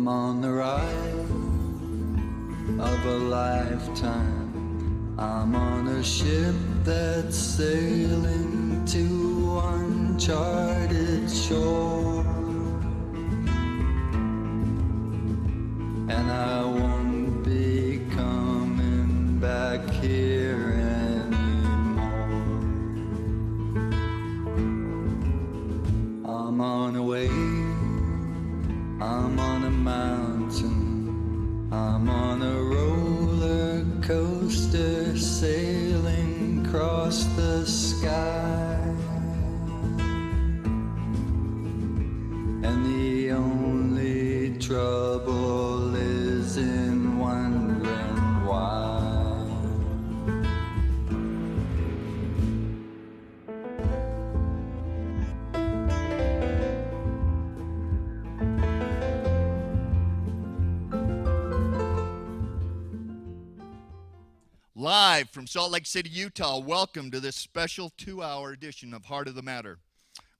I'm on the ride of a lifetime. I'm on a ship that's sailing to uncharted shore. And I Live from Salt Lake City, Utah, welcome to this special two hour edition of Heart of the Matter.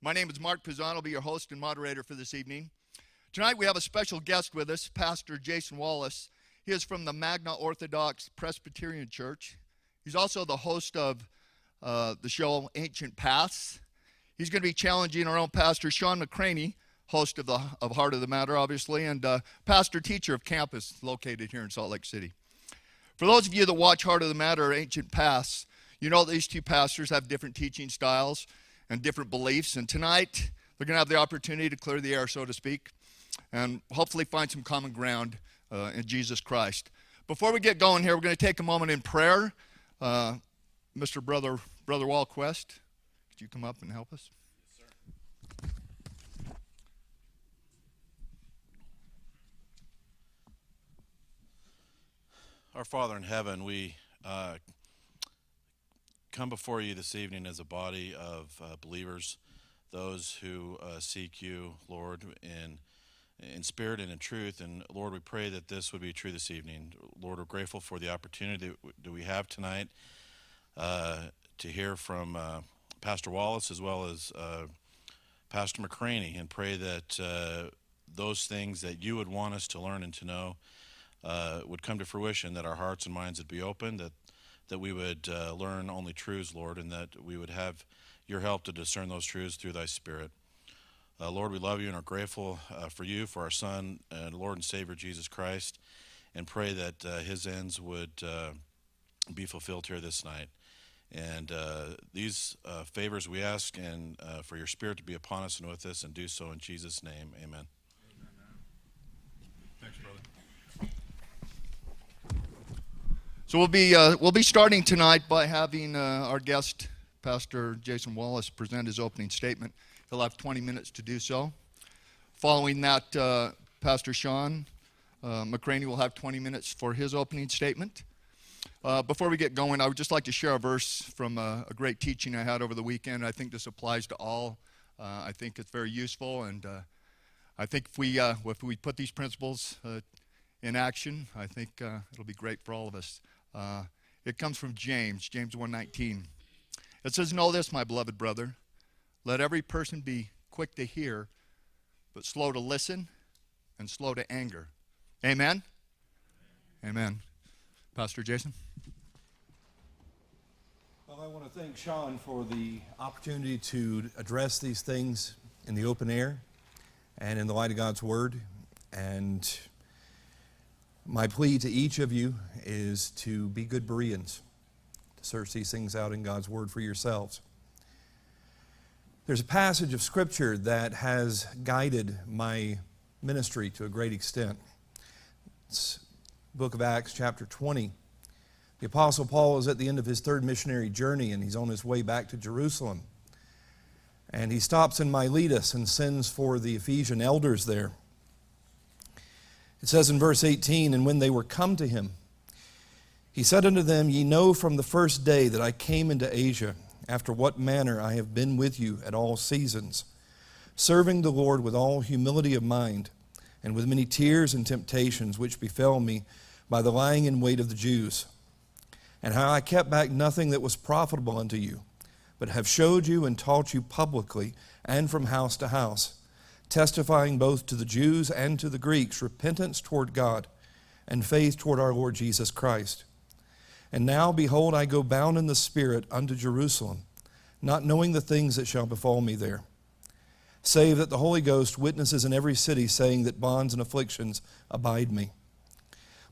My name is Mark Pizzano, I'll be your host and moderator for this evening. Tonight we have a special guest with us, Pastor Jason Wallace. He is from the Magna Orthodox Presbyterian Church. He's also the host of uh, the show Ancient Paths. He's going to be challenging our own pastor, Shawn McCraney, host of, the, of Heart of the Matter, obviously, and uh, pastor teacher of campus located here in Salt Lake City. For those of you that watch Heart of the Matter or Ancient Paths, you know these two pastors have different teaching styles and different beliefs. And tonight, they're going to have the opportunity to clear the air, so to speak, and hopefully find some common ground uh, in Jesus Christ. Before we get going here, we're going to take a moment in prayer. Uh, Mr. Brother Brother Walquest, could you come up and help us? Our Father in heaven, we uh, come before you this evening as a body of uh, believers, those who uh, seek you, Lord, in in spirit and in truth. And Lord, we pray that this would be true this evening. Lord, we're grateful for the opportunity that we have tonight uh, to hear from uh, Pastor Wallace as well as uh, Pastor McCraney, and pray that those things that you would want us to learn and to know uh, would come to fruition, that our hearts and minds would be open, that that we would uh, learn only truths, Lord, and that we would have your help to discern those truths through thy Spirit. Uh, Lord, we love you and are grateful uh, for you, for our Son and Lord and Savior Jesus Christ, and pray that uh, his ends would uh, be fulfilled here this night. And uh, these uh, favors we ask, and for your Spirit to be upon us and with us, and do so in Jesus' name. Amen. Thanks, brother. So we'll be uh, we'll be starting tonight by having uh, our guest, Pastor Jason Wallace, present his opening statement. He'll have 20 minutes to do so. Following that, uh, Pastor Shawn uh, McCraney will have 20 minutes for his opening statement. Uh, before we get going, I would just like to share a verse from a, a great teaching I had over the weekend. I think this applies to all. Uh, I think it's very useful, and I think if we if we put these principles in action, I think it'll be great for all of us. Uh, it comes from James, James 1:19. It says, "Know this, my beloved brother, let every person be quick to hear, but slow to listen and slow to anger." Amen. Amen. Pastor Jason. Well, I want to thank Shawn for the opportunity to address these things in the open air and in the light of God's Word. And my plea to each of you is to be good Bereans, to search these things out in God's Word for yourselves. There's a passage of Scripture that has guided my ministry to a great extent. It's book of Acts, chapter 20. The Apostle Paul is at the end of his third missionary journey and he's on his way back to Jerusalem. And he stops in Miletus and sends for the Ephesian elders there. It says in verse 18, And when they were come to him, he said unto them, Ye know from the first day that I came into Asia, after what manner I have been with you at all seasons, serving the Lord with all humility of mind, and with many tears and temptations which befell me by the lying in wait of the Jews, and how I kept back nothing that was profitable unto you, but have showed you and taught you publicly and from house to house testifying both to the Jews and to the Greeks repentance toward God and faith toward our Lord Jesus Christ. And now, behold, I go bound in the Spirit unto Jerusalem, not knowing the things that shall befall me there, save that the Holy Ghost witnesses in every city, saying that bonds and afflictions abide me.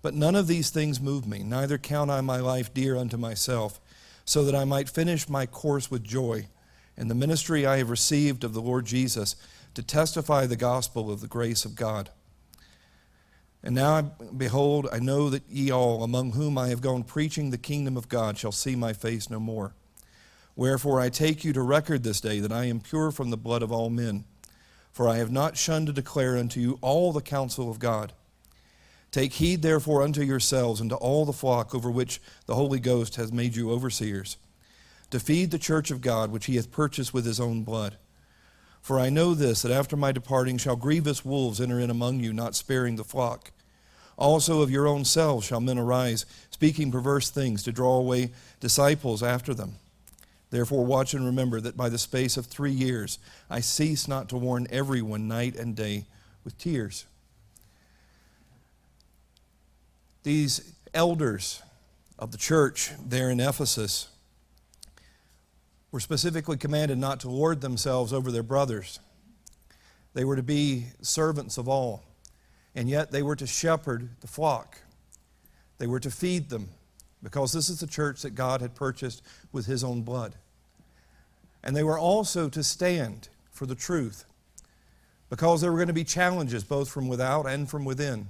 But none of these things move me, neither count I my life dear unto myself, so that I might finish my course with joy in the ministry I have received of the Lord Jesus to testify the gospel of the grace of God. And now, behold, I know that ye all, among whom I have gone preaching the kingdom of God, shall see my face no more. Wherefore I take you to record this day that I am pure from the blood of all men. For I have not shunned to declare unto you all the counsel of God. Take heed therefore unto yourselves and to all the flock over which the Holy Ghost has made you overseers, to feed the church of God which he hath purchased with his own blood. For I know this, that after my departing shall grievous wolves enter in among you, not sparing the flock. Also of your own selves shall men arise, speaking perverse things, to draw away disciples after them. Therefore, watch and remember that by the space of three years I cease not to warn everyone night and day with tears. These elders of the church there in Ephesus were specifically commanded not to lord themselves over their brothers. They were to be servants of all, and yet they were to shepherd the flock. They were to feed them, because this is the church that God had purchased with His own blood. And they were also to stand for the truth, because there were going to be challenges both from without and from within.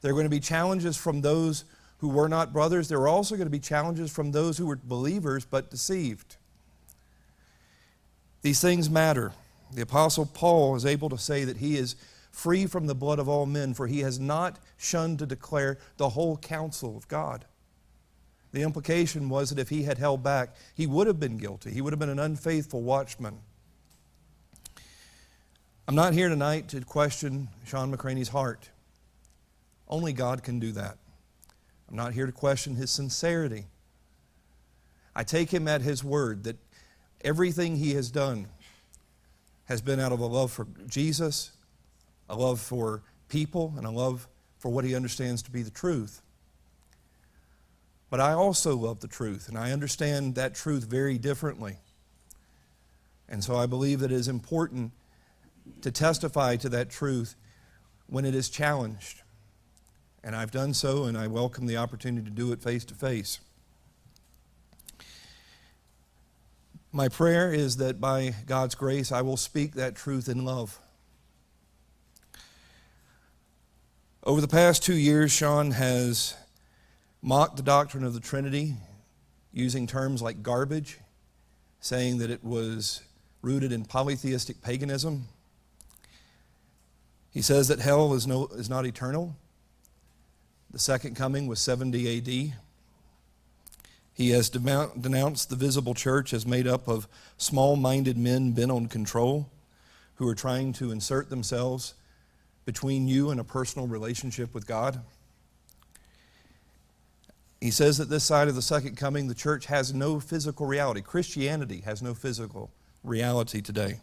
There were going to be challenges from those who were not brothers. There were also going to be challenges from those who were believers but deceived. These things matter. The Apostle Paul is able to say that he is free from the blood of all men, for he has not shunned to declare the whole counsel of God. The implication was that if he had held back, he would have been guilty. He would have been an unfaithful watchman. I'm not here tonight to question Shawn McCraney's heart. Only God can do that. I'm not here to question his sincerity. I take him at his word that Everything he has done has been out of a love for Jesus, a love for people, and a love for what he understands to be the truth. But I also love the truth, and I understand that truth very differently. And so I believe that it is important to testify to that truth when it is challenged. And I've done so, and I welcome the opportunity to do it face to face. My prayer is that by God's grace, I will speak that truth in love. Over the past two years, Shawn has mocked the doctrine of the Trinity using terms like garbage, saying that it was rooted in polytheistic paganism. He says that hell is, no, is not eternal. The second coming was 70 AD. He has denounced the visible church as made up of small minded men bent on control who are trying to insert themselves between you and a personal relationship with God. He says that this side of the second coming, the church has no physical reality. Christianity has no physical reality today.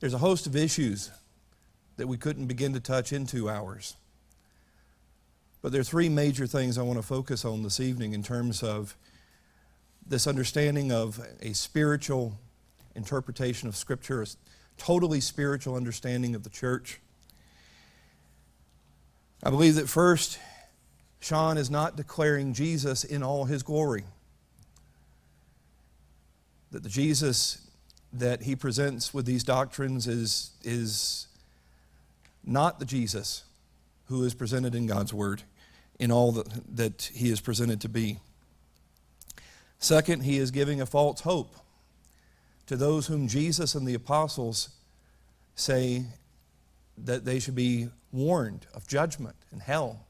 There's a host of issues that we couldn't begin to touch in two hours. But there are three major things I want to focus on this evening in terms of this understanding of a spiritual interpretation of Scripture, a totally spiritual understanding of the church. I believe that first, Shawn is not declaring Jesus in all his glory. That the Jesus that he presents with these doctrines is, is not the Jesus who is presented in God's Word in all that, that he is presented to be. Second, he is giving a false hope to those whom Jesus and the apostles say that they should be warned of judgment and hell.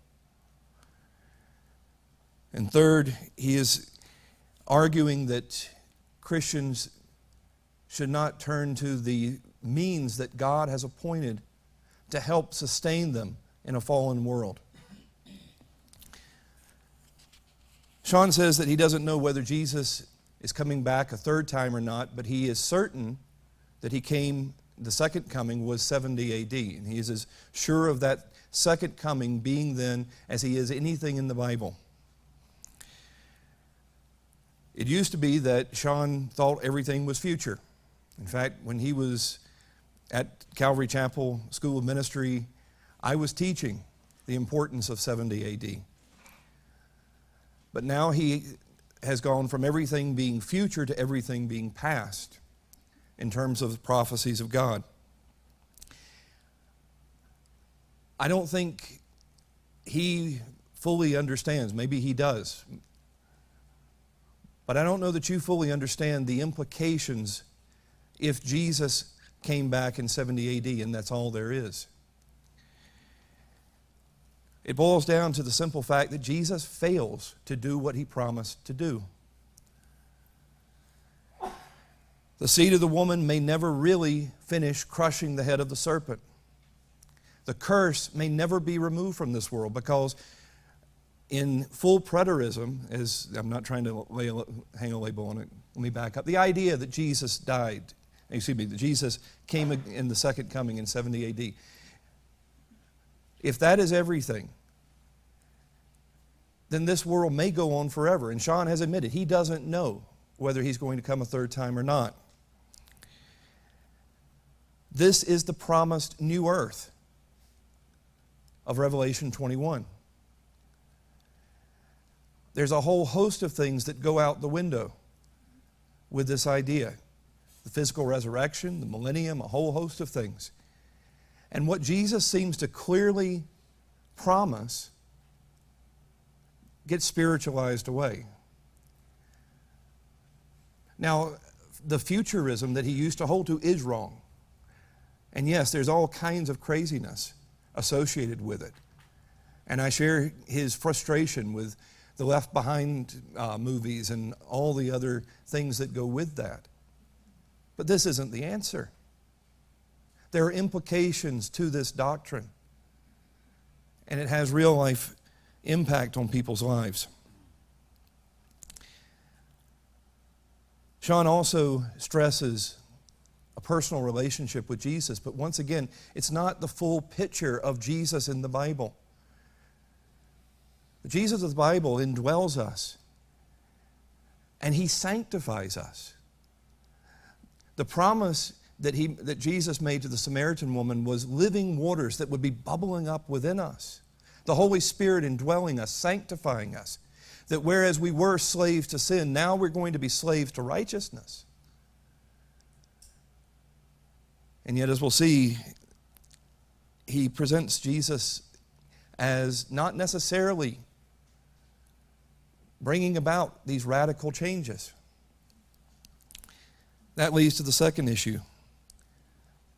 And third, he is arguing that Christians should not turn to the means that God has appointed to help sustain them in a fallen world. Shawn says that he doesn't know whether Jesus is coming back a third time or not, but he is certain that he came the second coming was 70 AD. And he is as sure of that second coming being then as he is anything in the Bible. It used to be that Shawn thought everything was future. In fact, when he was at Calvary Chapel School of Ministry, I was teaching the importance of 70 AD. But now he has gone from everything being future to everything being past in terms of the prophecies of God. I don't think he fully understands. Maybe he does. But I don't know that you fully understand the implications if Jesus came back in 70 AD and that's all there is. It boils down to the simple fact that Jesus fails to do what he promised to do. The seed of the woman may never really finish crushing the head of the serpent. The curse may never be removed from this world because in full preterism, as I'm not trying to lay hang a label on it, let me back up. The idea that Jesus died, excuse me, that Jesus came in the second coming in 70 AD, if that is everything, then this world may go on forever. And Shawn has admitted he doesn't know whether he's going to come a third time or not. This is the promised new earth of Revelation 21. There's a whole host of things that go out the window with this idea the physical resurrection, the millennium, a whole host of things. And what Jesus seems to clearly promise gets spiritualized away. Now, the futurism that he used to hold to is wrong. And yes, there's all kinds of craziness associated with it. And I share his frustration with the Left Behind uh, movies and all the other things that go with that. But this isn't the answer. There are implications to this doctrine, and it has real life impact on people's lives. Shawn also stresses a personal relationship with Jesus. But once again, it's not the full picture of Jesus in the Bible. The Jesus of the Bible indwells us, and He sanctifies us. The promise that, he, that Jesus made to the Samaritan woman was living waters that would be bubbling up within us. The Holy Spirit indwelling us, sanctifying us. That whereas we were slaves to sin, now we're going to be slaves to righteousness. And yet, as we'll see, he presents Jesus as not necessarily bringing about these radical changes. That leads to the second issue.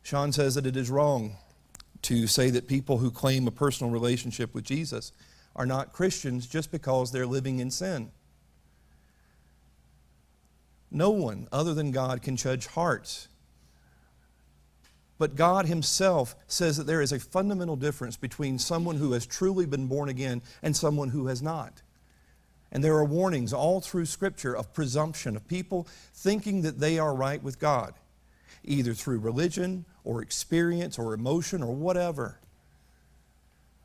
Shawn says that it is wrong to say that people who claim a personal relationship with Jesus are not Christians just because they're living in sin. No one other than God can judge hearts. But God Himself says that there is a fundamental difference between someone who has truly been born again and someone who has not. And there are warnings all through Scripture of presumption, of people thinking that they are right with God, either through religion or experience or emotion or whatever.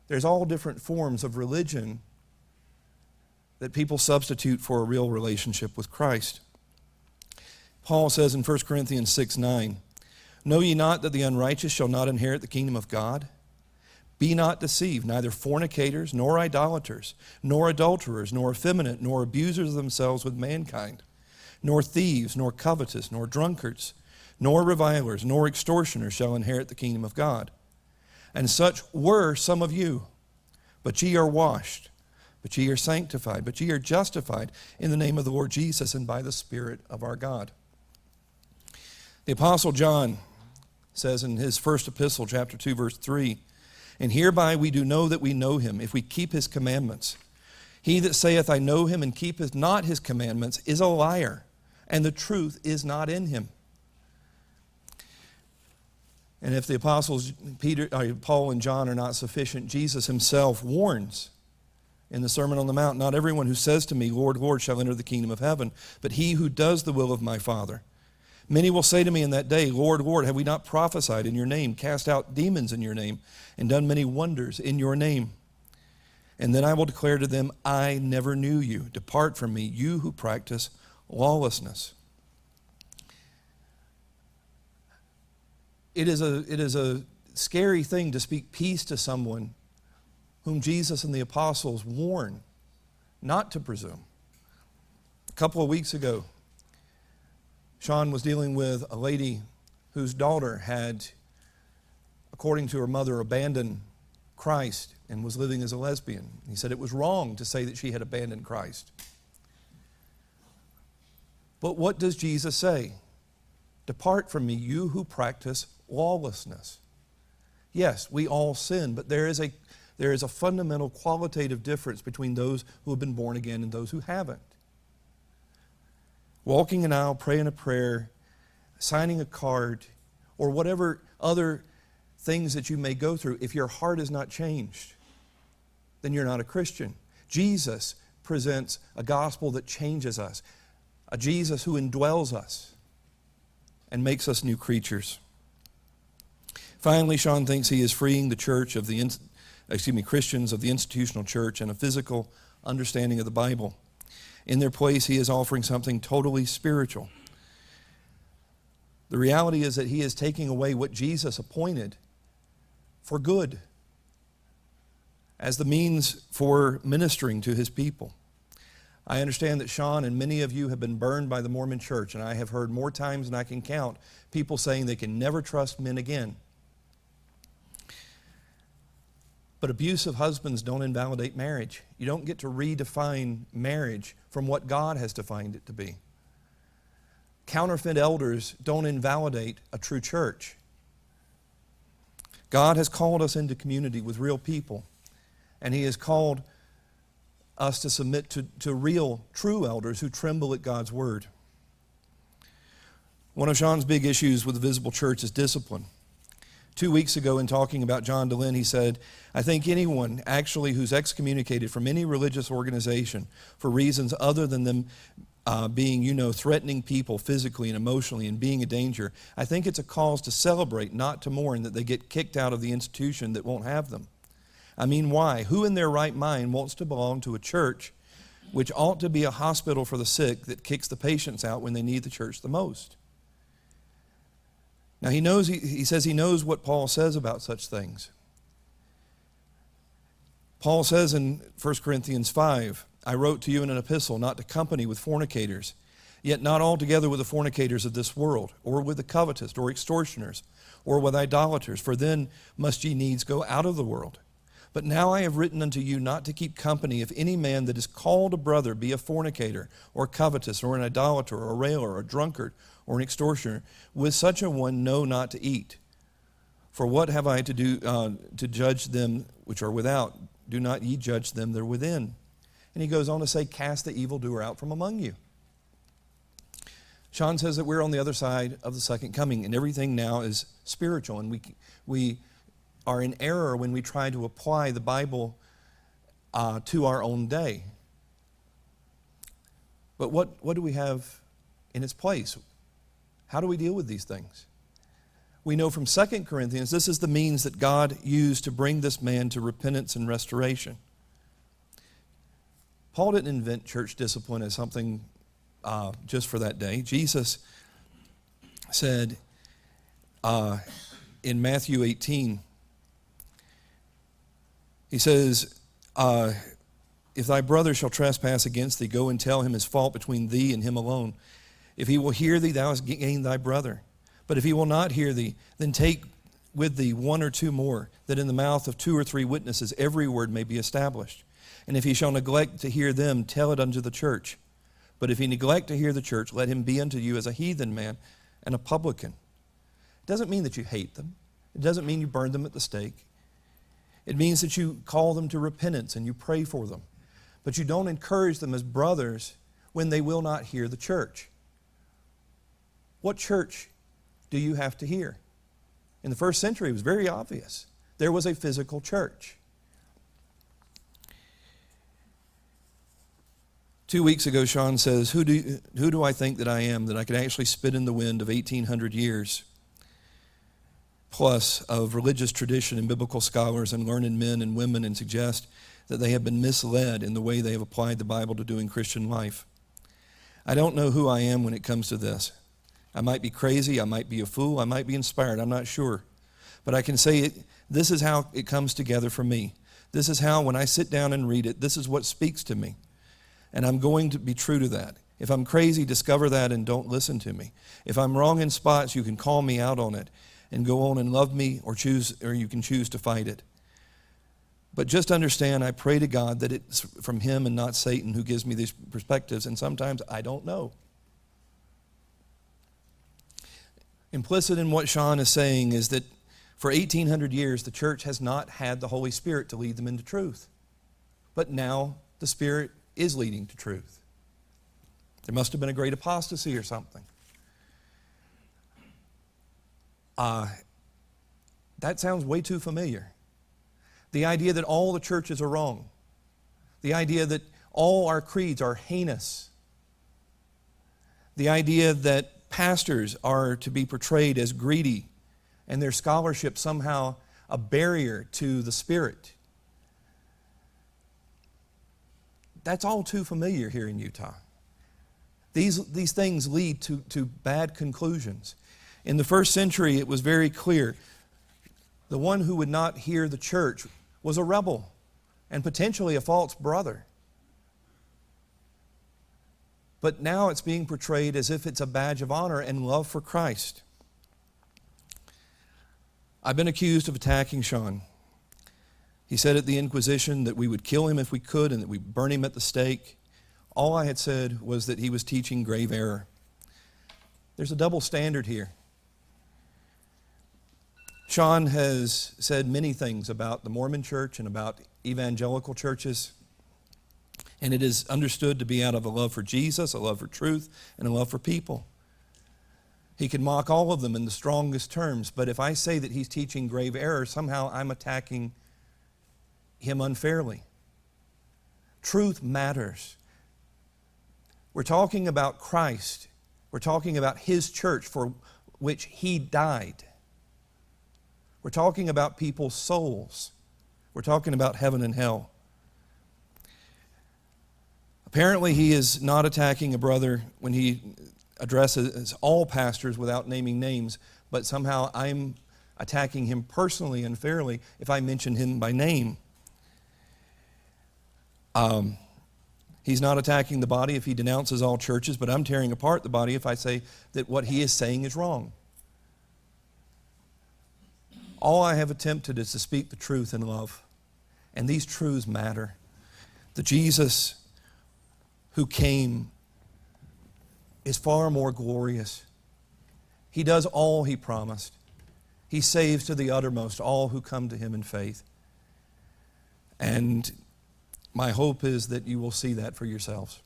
There's all different forms of religion that people substitute for a real relationship with Christ. Paul says in 1 Corinthians 6 9, Know ye not that the unrighteous shall not inherit the kingdom of God? Be not deceived, neither fornicators, nor idolaters, nor adulterers, nor effeminate, nor abusers of themselves with mankind, nor thieves, nor covetous, nor drunkards, nor revilers, nor extortioners shall inherit the kingdom of God. And such were some of you. But ye are washed, but ye are sanctified, but ye are justified in the name of the Lord Jesus and by the Spirit of our God. The Apostle John says in his first epistle, chapter 2, verse 3 And hereby we do know that we know him, if we keep his commandments. He that saith, I know him, and keepeth not his commandments, is a liar, and the truth is not in him. And if the apostles Peter, uh, Paul and John are not sufficient, Jesus himself warns in the Sermon on the Mount Not everyone who says to me, Lord, Lord, shall enter the kingdom of heaven, but he who does the will of my Father. Many will say to me in that day, Lord, Lord, have we not prophesied in your name, cast out demons in your name, and done many wonders in your name? And then I will declare to them, I never knew you. Depart from me, you who practice lawlessness. It is a, it is a scary thing to speak peace to someone whom Jesus and the apostles warn not to presume. A couple of weeks ago, Shawn was dealing with a lady whose daughter had, according to her mother, abandoned Christ and was living as a lesbian. He said it was wrong to say that she had abandoned Christ. But what does Jesus say? Depart from me, you who practice lawlessness. Yes, we all sin, but there is a, there is a fundamental qualitative difference between those who have been born again and those who haven't. Walking an aisle, praying a prayer, signing a card, or whatever other things that you may go through, if your heart is not changed, then you're not a Christian. Jesus presents a gospel that changes us, a Jesus who indwells us and makes us new creatures. Finally, Shawn thinks he is freeing the church of the, excuse me, Christians of the institutional church and a physical understanding of the Bible. In their place, he is offering something totally spiritual. The reality is that he is taking away what Jesus appointed for good as the means for ministering to his people. I understand that Shawn and many of you have been burned by the Mormon church, and I have heard more times than I can count people saying they can never trust men again. But abusive husbands don't invalidate marriage. You don't get to redefine marriage from what God has defined it to be. Counterfeit elders don't invalidate a true church. God has called us into community with real people, and He has called us to submit to, to real, true elders who tremble at God's word. One of Shawn's big issues with the visible church is discipline. Two weeks ago, in talking about John Dehlin, he said, I think anyone actually who's excommunicated from any religious organization for reasons other than them uh, being, you know, threatening people physically and emotionally and being a danger, I think it's a cause to celebrate, not to mourn that they get kicked out of the institution that won't have them. I mean, why? Who in their right mind wants to belong to a church which ought to be a hospital for the sick that kicks the patients out when they need the church the most? Now, he knows, he, he says he knows what Paul says about such things. Paul says in 1 Corinthians 5, I wrote to you in an epistle not to company with fornicators, yet not altogether with the fornicators of this world, or with the covetous, or extortioners, or with idolaters, for then must ye needs go out of the world. But now I have written unto you not to keep company if any man that is called a brother be a fornicator, or covetous, or an idolater, or a railer, or a drunkard, or an extortioner. With such a one, know not to eat. For what have I to do uh, to judge them which are without? Do not ye judge them that are within. And he goes on to say, Cast the evildoer out from among you. Shawn says that we're on the other side of the second coming, and everything now is spiritual, and we, we are in error when we try to apply the Bible uh, to our own day. But what, what do we have in its place? How do we deal with these things? We know from 2 Corinthians this is the means that God used to bring this man to repentance and restoration. Paul didn't invent church discipline as something uh, just for that day. Jesus said uh, in Matthew 18, he says, uh, If thy brother shall trespass against thee, go and tell him his fault between thee and him alone. If he will hear thee, thou hast gained thy brother. But if he will not hear thee, then take with thee one or two more, that in the mouth of two or three witnesses every word may be established. And if he shall neglect to hear them, tell it unto the church. But if he neglect to hear the church, let him be unto you as a heathen man and a publican. It doesn't mean that you hate them. It doesn't mean you burn them at the stake. It means that you call them to repentance and you pray for them. But you don't encourage them as brothers when they will not hear the church. What church do you have to hear? In the first century, it was very obvious. There was a physical church. Two weeks ago, Shawn says, who do, who do I think that I am that I could actually spit in the wind of 1,800 years plus of religious tradition and biblical scholars and learned men and women and suggest that they have been misled in the way they have applied the Bible to doing Christian life? I don't know who I am when it comes to this. I might be crazy, I might be a fool, I might be inspired, I'm not sure. But I can say it, this is how it comes together for me. This is how, when I sit down and read it, this is what speaks to me. And I'm going to be true to that. If I'm crazy, discover that and don't listen to me. If I'm wrong in spots, you can call me out on it and go on and love me or choose or you can choose to fight it. But just understand, I pray to God that it's from Him and not Satan who gives me these perspectives, and sometimes I don't know. Implicit in what Shawn is saying is that for 1800 years, the church has not had the Holy Spirit to lead them into truth. But now the Spirit is leading to truth. There must have been a great apostasy or something. Uh, that sounds way too familiar. The idea that all the churches are wrong, the idea that all our creeds are heinous, the idea that pastors are to be portrayed as greedy and their scholarship somehow a barrier to the Spirit. That's all too familiar here in Utah. These, these things lead to, to bad conclusions. In the first century, it was very clear. The one who would not hear the church was a rebel and potentially a false brother. But now it's being portrayed as if it's a badge of honor and love for Christ. I've been accused of attacking Shawn. He said at the Inquisition that we would kill him if we could and that we'd burn him at the stake. All I had said was that he was teaching grave error. There's a double standard here. Shawn has said many things about the Mormon church and about evangelical churches. And it is understood to be out of a love for Jesus, a love for truth, and a love for people. He can mock all of them in the strongest terms, but if I say that he's teaching grave error, somehow I'm attacking him unfairly. Truth matters. We're talking about Christ. We're talking about his church for which he died. We're talking about people's souls. We're talking about heaven and hell. Apparently, he is not attacking a brother when he addresses all pastors without naming names, but somehow I'm attacking him personally and fairly if I mention him by name. Um, he's not attacking the body if he denounces all churches, but I'm tearing apart the body if I say that what he is saying is wrong. All I have attempted is to speak the truth in love. And these truths matter. The Jesus who came is far more glorious. He does all he promised. He saves to the uttermost all who come to him in faith. And my hope is that you will see that for yourselves.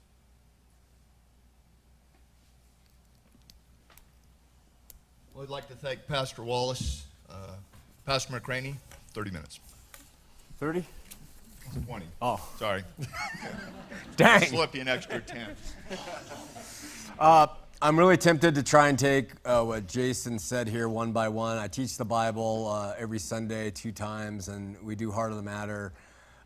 Well, I'd like to thank Pastor Wallace. Uh, Pastor McCraney, 30 minutes. 30? 20. Oh. Sorry. Dang. Slip you an extra 10. Uh, I'm really tempted to try and take uh, what Jason said here one by one. I teach the Bible uh, every Sunday, two times, and we do Heart of the Matter.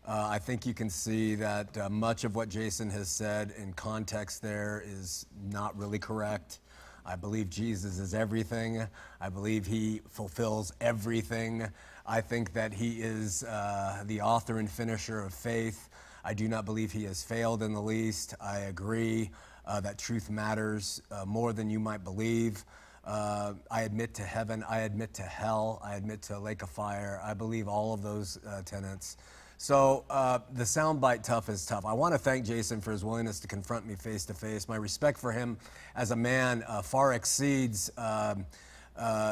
Uh, I think you can see that uh, much of what Jason has said in context there is not really correct. I believe Jesus is everything. I believe he fulfills everything. I think that he is uh, the author and finisher of faith. I do not believe he has failed in the least. I agree uh, that truth matters uh, more than you might believe. Uh, I admit to heaven. I admit to hell. I admit to a lake of fire. I believe all of those uh, tenets. So uh, the soundbite tough is tough. I want to thank Jason for his willingness to confront me face to face. My respect for him as a man uh, far exceeds um,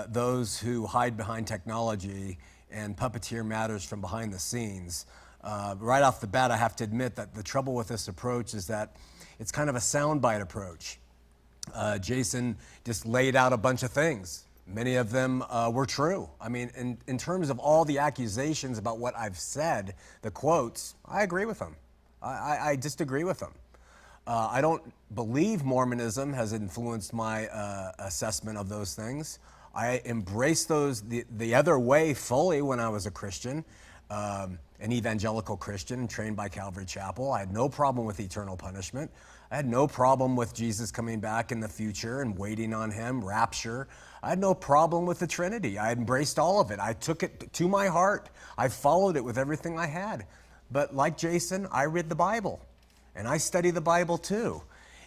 those who hide behind technology and puppeteer matters from behind the scenes. Uh, right off the bat, I have to admit that the trouble with this approach is that it's kind of a soundbite approach. Uh, Jason just laid out a bunch of things Many of them uh, were true. I mean, in, in terms of all the accusations about what I've said, the quotes, I agree with them. I, I, I disagree with them. Uh, I don't believe Mormonism has influenced my uh, assessment of those things. I embraced those the, the other way fully when I was a Christian, um, an evangelical Christian trained by Calvary Chapel. I had no problem with eternal punishment. I had no problem with Jesus coming back in the future and waiting on him, rapture. I had no problem with the Trinity. I embraced all of it. I took it to my heart. I followed it with everything I had. But like Jason, I read the Bible and I study the Bible too.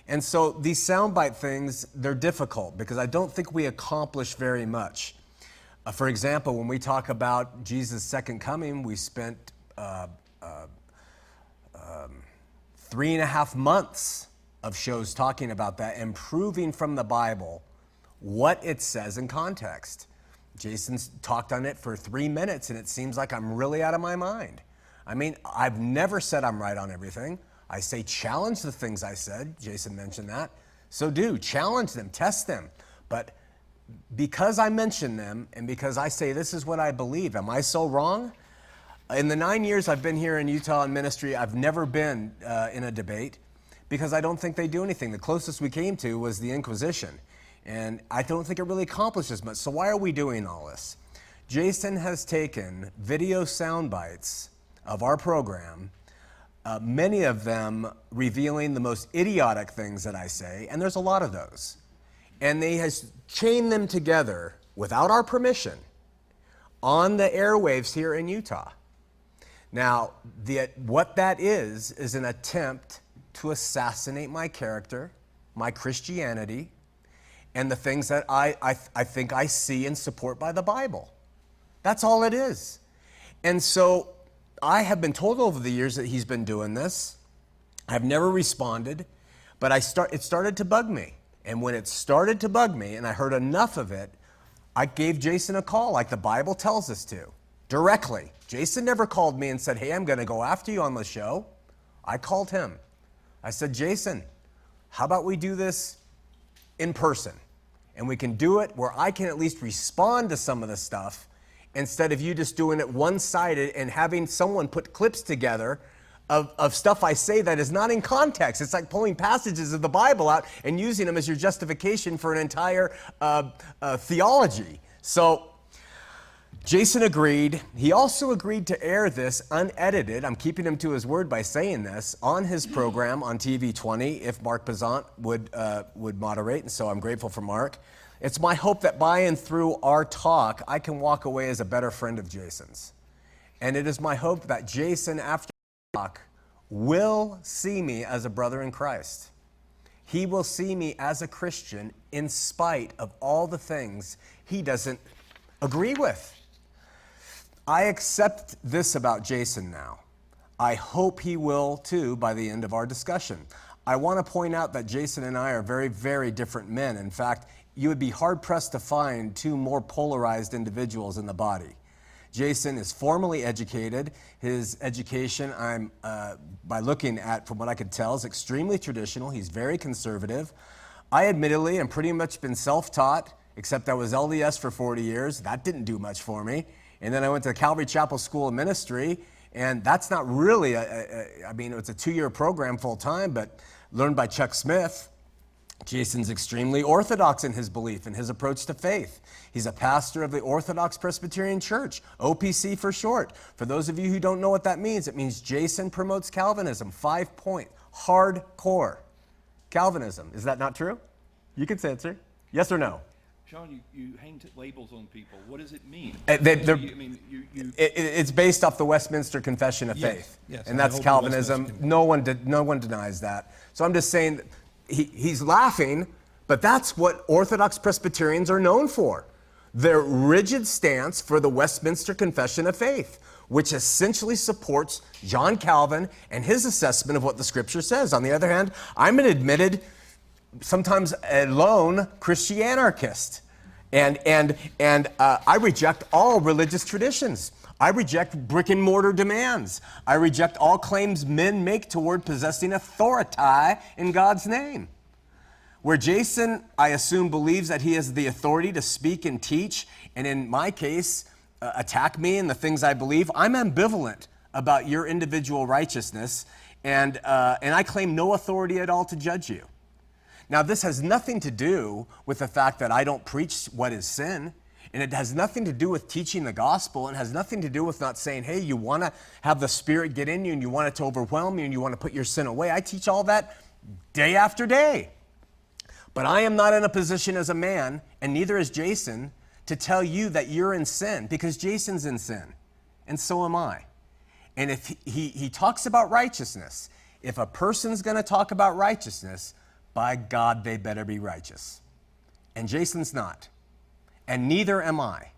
And so these soundbite things, they're difficult because I don't think we accomplish very much. Uh, for example, when we talk about Jesus' second coming, we spent uh, uh, um, three and a half months of shows talking about that and proving from the Bible what it says in context. Jason's talked on it for three minutes, and it seems like I'm really out of my mind. I mean, I've never said I'm right on everything. I say challenge the things I said. Jason mentioned that. So do challenge them, test them. But because I mention them and because I say this is what I believe, am I so wrong? In the nine years I've been here in Utah in ministry, I've never been uh, in a debate because I don't think they do anything. The closest we came to was the Inquisition. And I don't think it really accomplishes much. So why are we doing all this? Jason has taken video sound bites of our program, uh, many of them revealing the most idiotic things that I say, and there's a lot of those. And they has chained them together without our permission on the airwaves here in Utah. Now, the, what that is, is an attempt to assassinate my character, my Christianity, and the things that I, I, I think I see and support by the Bible. That's all it is. And so I have been told over the years that he's been doing this. I've never responded, but I start, it started to bug me. And when it started to bug me and I heard enough of it, I gave Jason a call like the Bible tells us to, directly. Jason never called me and said, Hey, I'm going to go after you on the show. I called him. I said, Jason, how about we do this in person? And we can do it where I can at least respond to some of the stuff instead of you just doing it one sided and having someone put clips together of, of stuff I say that is not in context. It's like pulling passages of the Bible out and using them as your justification for an entire uh, uh, theology. So Jason agreed. He also agreed to air this unedited. I'm keeping him to his word by saying this on his program on TV 20 if Mark Pezant would, uh, would moderate. And so I'm grateful for Mark. It's my hope that by and through our talk, I can walk away as a better friend of Jason's. And it is my hope that Jason, after the talk, will see me as a brother in Christ. He will see me as a Christian in spite of all the things he doesn't agree with. I accept this about Jason now. I hope he will too by the end of our discussion. I want to point out that Jason and I are very, very different men. In fact, you would be hard pressed to find two more polarized individuals in the body. Jason is formally educated. His education, I'm uh, by looking at, from what I could tell, is extremely traditional. He's very conservative. I admittedly am pretty much been self-taught, except I was LDS for 40 years. That didn't do much for me. And then I went to Calvary Chapel School of Ministry, and that's not really, a, a, a, I mean, it's a two-year program full time, but learned by Chuck Smith. Jason's extremely orthodox in his belief and his approach to faith. He's a pastor of the Orthodox Presbyterian Church, OPC for short. For those of you who don't know what that means, it means Jason promotes Calvinism, five point, hardcore Calvinism. Is that not true? You can censor. Yes or no? Shawn, you, you hang t- labels on people. What does it mean? Uh, they, I mean, you, you, it, it's based off the Westminster Confession of Yes, Faith, yes, and I that's Calvinism. No one, did, no one denies that. So I'm just saying, that he, he's laughing, but that's what Orthodox Presbyterians are known for: their rigid stance for the Westminster Confession of Faith, which essentially supports John Calvin and his assessment of what the Scripture says. On the other hand, I'm an admitted, sometimes a lone Christian anarchist. And, and, and uh, I reject all religious traditions. I reject brick and mortar demands. I reject all claims men make toward possessing authority in God's name. Where Jason, I assume, believes that he has the authority to speak and teach, and in my case, uh, attack me and the things I believe, I'm ambivalent about your individual righteousness. And, uh, and I claim no authority at all to judge you. Now, this has nothing to do with the fact that I don't preach what is sin. And it has nothing to do with teaching the gospel. and has nothing to do with not saying, hey, you want to have the Spirit get in you and you want it to overwhelm you and you want to put your sin away. I teach all that day after day. But I am not in a position as a man, and neither is Jason, to tell you that you're in sin because Jason's in sin, and so am I. And if he, he, he talks about righteousness, if a person's going to talk about righteousness, by God, they better be righteous. And Jason's not. And neither am I.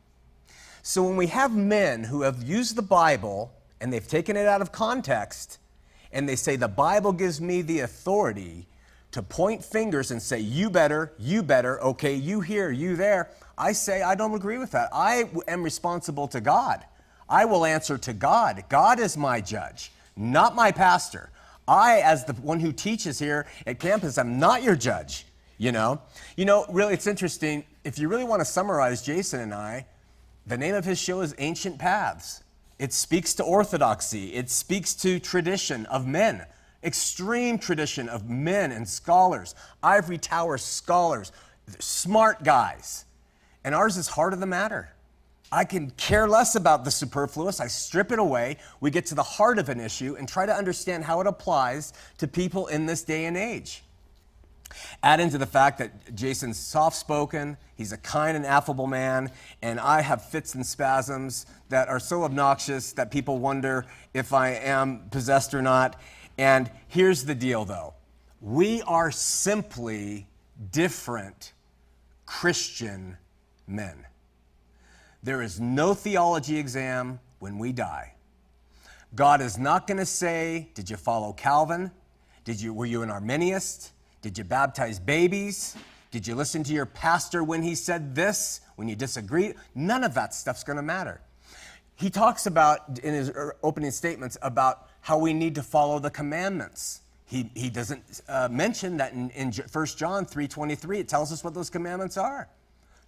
So when we have men who have used the Bible and they've taken it out of context, and they say, The Bible gives me the authority to point fingers and say, You better, you better, okay, you here, you there. I say, I don't agree with that. I am responsible to God. I will answer to God. God is my judge, not my pastor. I, as the one who teaches here at campus, am not your judge, you know? You know, really, it's interesting. If you really want to summarize Jason and I, the name of his show is Ancient Paths. It speaks to orthodoxy, it speaks to tradition of men, extreme tradition of men and scholars, ivory tower scholars, smart guys. And ours is heart of the matter. I can care less about the superfluous. I strip it away. We get to the heart of an issue and try to understand how it applies to people in this day and age. Add into the fact that Jason's soft spoken, he's a kind and affable man, and I have fits and spasms that are so obnoxious that people wonder if I am possessed or not. And here's the deal though we are simply different Christian men. There is no theology exam when we die. God is not going to say, Did you follow Calvin? Did you, were you an Arminianist? Did you baptize babies? Did you listen to your pastor when he said this, when you disagreed? None of that stuff's going to matter. He talks about, in his er, opening statements, about how we need to follow the commandments. He, he doesn't uh, mention that in, in 1 John 3.23, it tells us what those commandments are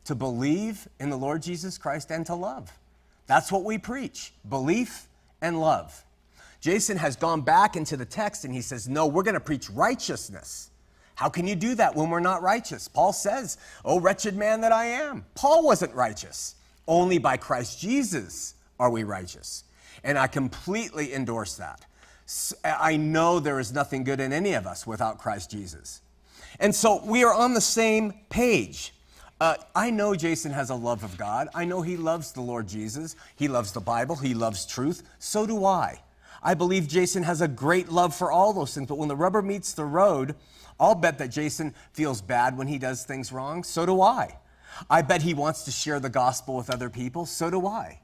to believe in the Lord Jesus Christ and to love. That's what we preach belief and love. Jason has gone back into the text and he says, No, we're going to preach righteousness. How can you do that when we're not righteous? Paul says, Oh, wretched man that I am. Paul wasn't righteous. Only by Christ Jesus are we righteous. And I completely endorse that. I know there is nothing good in any of us without Christ Jesus. And so we are on the same page. Uh, I know Jason has a love of God. I know he loves the Lord Jesus. He loves the Bible. He loves truth. So do I. I believe Jason has a great love for all those things. But when the rubber meets the road, I'll bet that Jason feels bad when he does things wrong. So do I. I bet he wants to share the gospel with other people. So do I.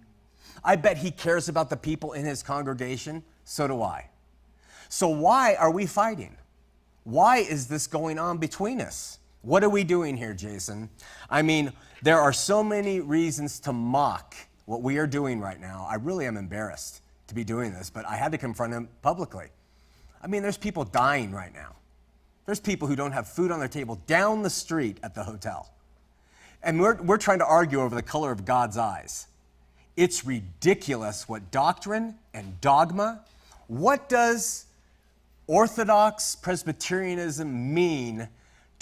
I bet he cares about the people in his congregation. So do I. So why are we fighting? Why is this going on between us? What are we doing here, Jason? I mean, there are so many reasons to mock what we are doing right now. I really am embarrassed to be doing this, but I had to confront him publicly. I mean, there's people dying right now. There's people who don't have food on their table down the street at the hotel. And we're, we're trying to argue over the color of God's eyes. It's ridiculous what doctrine and dogma, what does Orthodox Presbyterianism mean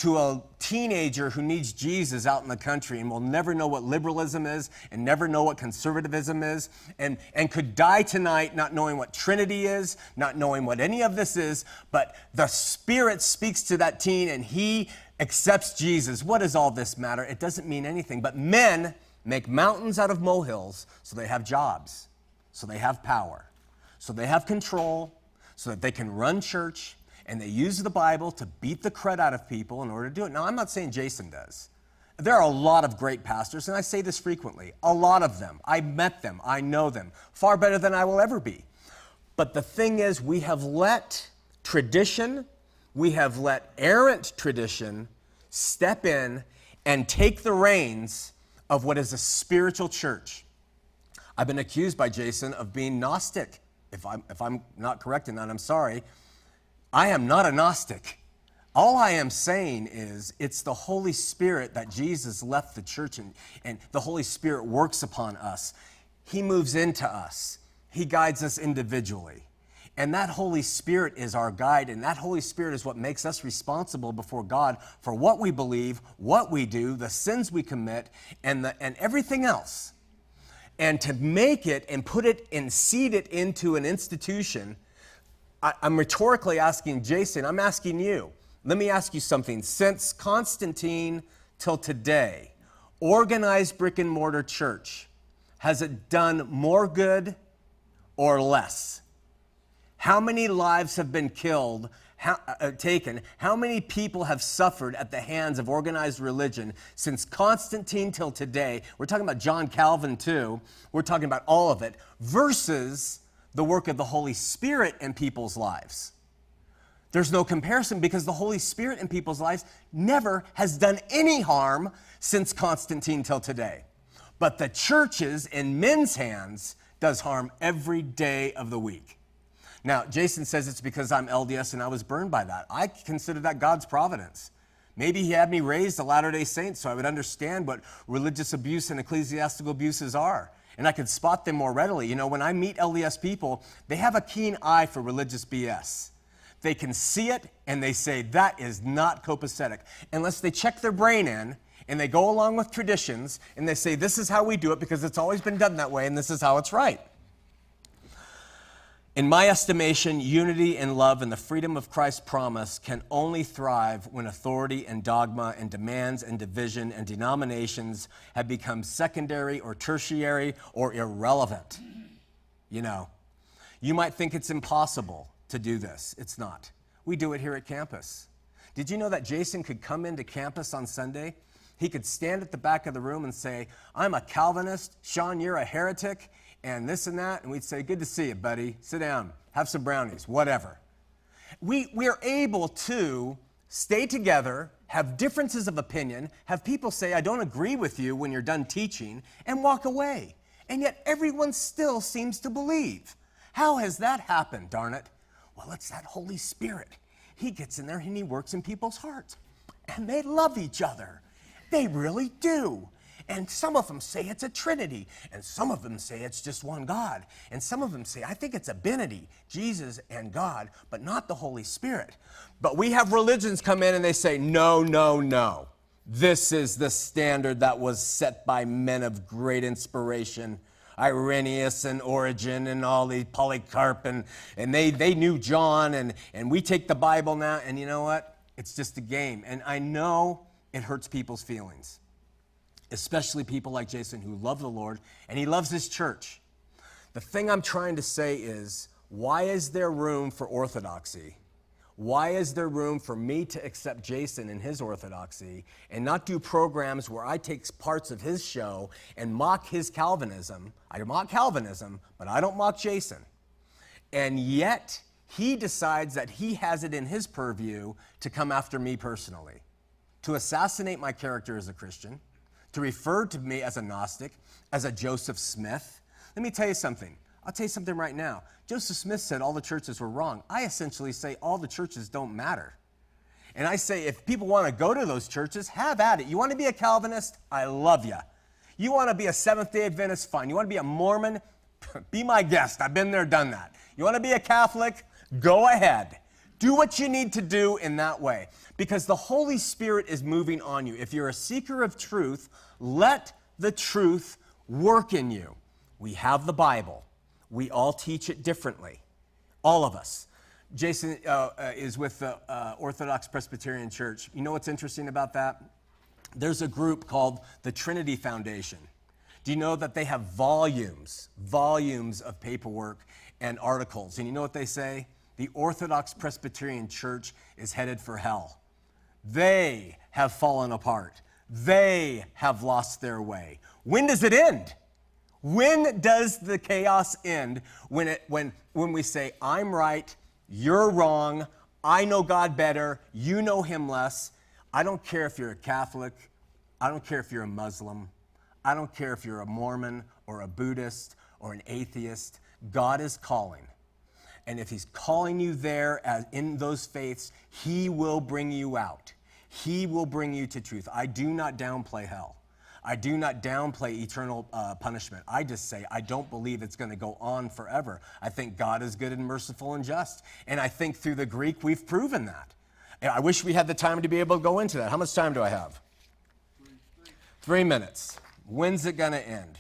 to a teenager who needs Jesus out in the country and will never know what liberalism is and never know what conservatism is and, and could die tonight not knowing what Trinity is, not knowing what any of this is, but the Spirit speaks to that teen and he accepts Jesus. What does all this matter? It doesn't mean anything. But men make mountains out of molehills so they have jobs, so they have power, so they have control, so that they can run church and they use the Bible to beat the crud out of people in order to do it. Now, I'm not saying Jason does. There are a lot of great pastors, and I say this frequently a lot of them. I met them, I know them, far better than I will ever be. But the thing is, we have let tradition, we have let errant tradition step in and take the reins of what is a spiritual church. I've been accused by Jason of being Gnostic. If I'm, if I'm not correct in that, I'm sorry. I am not a Gnostic. All I am saying is it's the Holy Spirit that Jesus left the church and, and the Holy Spirit works upon us. He moves into us, He guides us individually. And that Holy Spirit is our guide, and that Holy Spirit is what makes us responsible before God for what we believe, what we do, the sins we commit, and, the, and everything else. And to make it and put it and seed it into an institution, I, I'm rhetorically asking Jason, I'm asking you, let me ask you something. Since Constantine till today, organized brick and mortar church, has it done more good or less? How many lives have been killed, how, uh, taken? How many people have suffered at the hands of organized religion since Constantine till today? We're talking about John Calvin too. We're talking about all of it versus the work of the Holy Spirit in people's lives. There's no comparison because the Holy Spirit in people's lives never has done any harm since Constantine till today. But the churches in men's hands does harm every day of the week. Now, Jason says it's because I'm LDS and I was burned by that. I consider that God's providence. Maybe he had me raised a Latter day Saint so I would understand what religious abuse and ecclesiastical abuses are. And I could spot them more readily. You know, when I meet LDS people, they have a keen eye for religious BS. They can see it and they say, that is not copacetic. Unless they check their brain in and they go along with traditions and they say, this is how we do it because it's always been done that way and this is how it's right. In my estimation, unity and love and the freedom of Christ's promise can only thrive when authority and dogma and demands and division and denominations have become secondary or tertiary or irrelevant. You know, you might think it's impossible to do this. It's not. We do it here at campus. Did you know that Jason could come into campus on Sunday? He could stand at the back of the room and say, I'm a Calvinist. Shawn, you're a heretic and this and that. And we'd say, Good to see you, buddy. Sit down, have some brownies, whatever. We, we are able to stay together, have differences of opinion, have people say, I don't agree with you when you're done teaching, and walk away. And yet everyone still seems to believe. How has that happened, darn it? Well, it's that Holy Spirit. He gets in there and he works in people's hearts. And they love each other. They really do. And some of them say it's a trinity, and some of them say it's just one God, and some of them say, I think it's a binity, Jesus and God, but not the Holy Spirit. But we have religions come in and they say, no, no, no. This is the standard that was set by men of great inspiration. Irenaeus and Origen and all the Polycarp, and, and they, they knew John, and, and we take the Bible now, and you know what? It's just a game. And I know it hurts people's feelings especially people like Jason who love the Lord and he loves his church. The thing I'm trying to say is why is there room for orthodoxy? Why is there room for me to accept Jason and his orthodoxy and not do programs where I take parts of his show and mock his Calvinism? I mock Calvinism, but I don't mock Jason. And yet, he decides that he has it in his purview to come after me personally, to assassinate my character as a Christian, to refer to me as a Gnostic, as a Joseph Smith. Let me tell you something. I'll tell you something right now. Joseph Smith said all the churches were wrong. I essentially say all the churches don't matter. And I say if people want to go to those churches, have at it. You want to be a Calvinist? I love you. You want to be a Seventh day Adventist? Fine. You want to be a Mormon? be my guest. I've been there, done that. You want to be a Catholic? Go ahead. Do what you need to do in that way because the Holy Spirit is moving on you. If you're a seeker of truth, let the truth work in you. We have the Bible, we all teach it differently, all of us. Jason uh, uh, is with the uh, Orthodox Presbyterian Church. You know what's interesting about that? There's a group called the Trinity Foundation. Do you know that they have volumes, volumes of paperwork and articles? And you know what they say? The Orthodox Presbyterian Church is headed for hell. They have fallen apart. They have lost their way. When does it end? When does the chaos end? When, it, when, when we say, I'm right, you're wrong, I know God better, you know Him less. I don't care if you're a Catholic, I don't care if you're a Muslim, I don't care if you're a Mormon or a Buddhist or an atheist. God is calling. And if He's calling you there as in those faiths, He will bring you out. He will bring you to truth. I do not downplay hell. I do not downplay eternal uh, punishment. I just say I don't believe it's going to go on forever. I think God is good and merciful and just. And I think through the Greek, we've proven that. I wish we had the time to be able to go into that. How much time do I have? Three minutes. When's it going to end?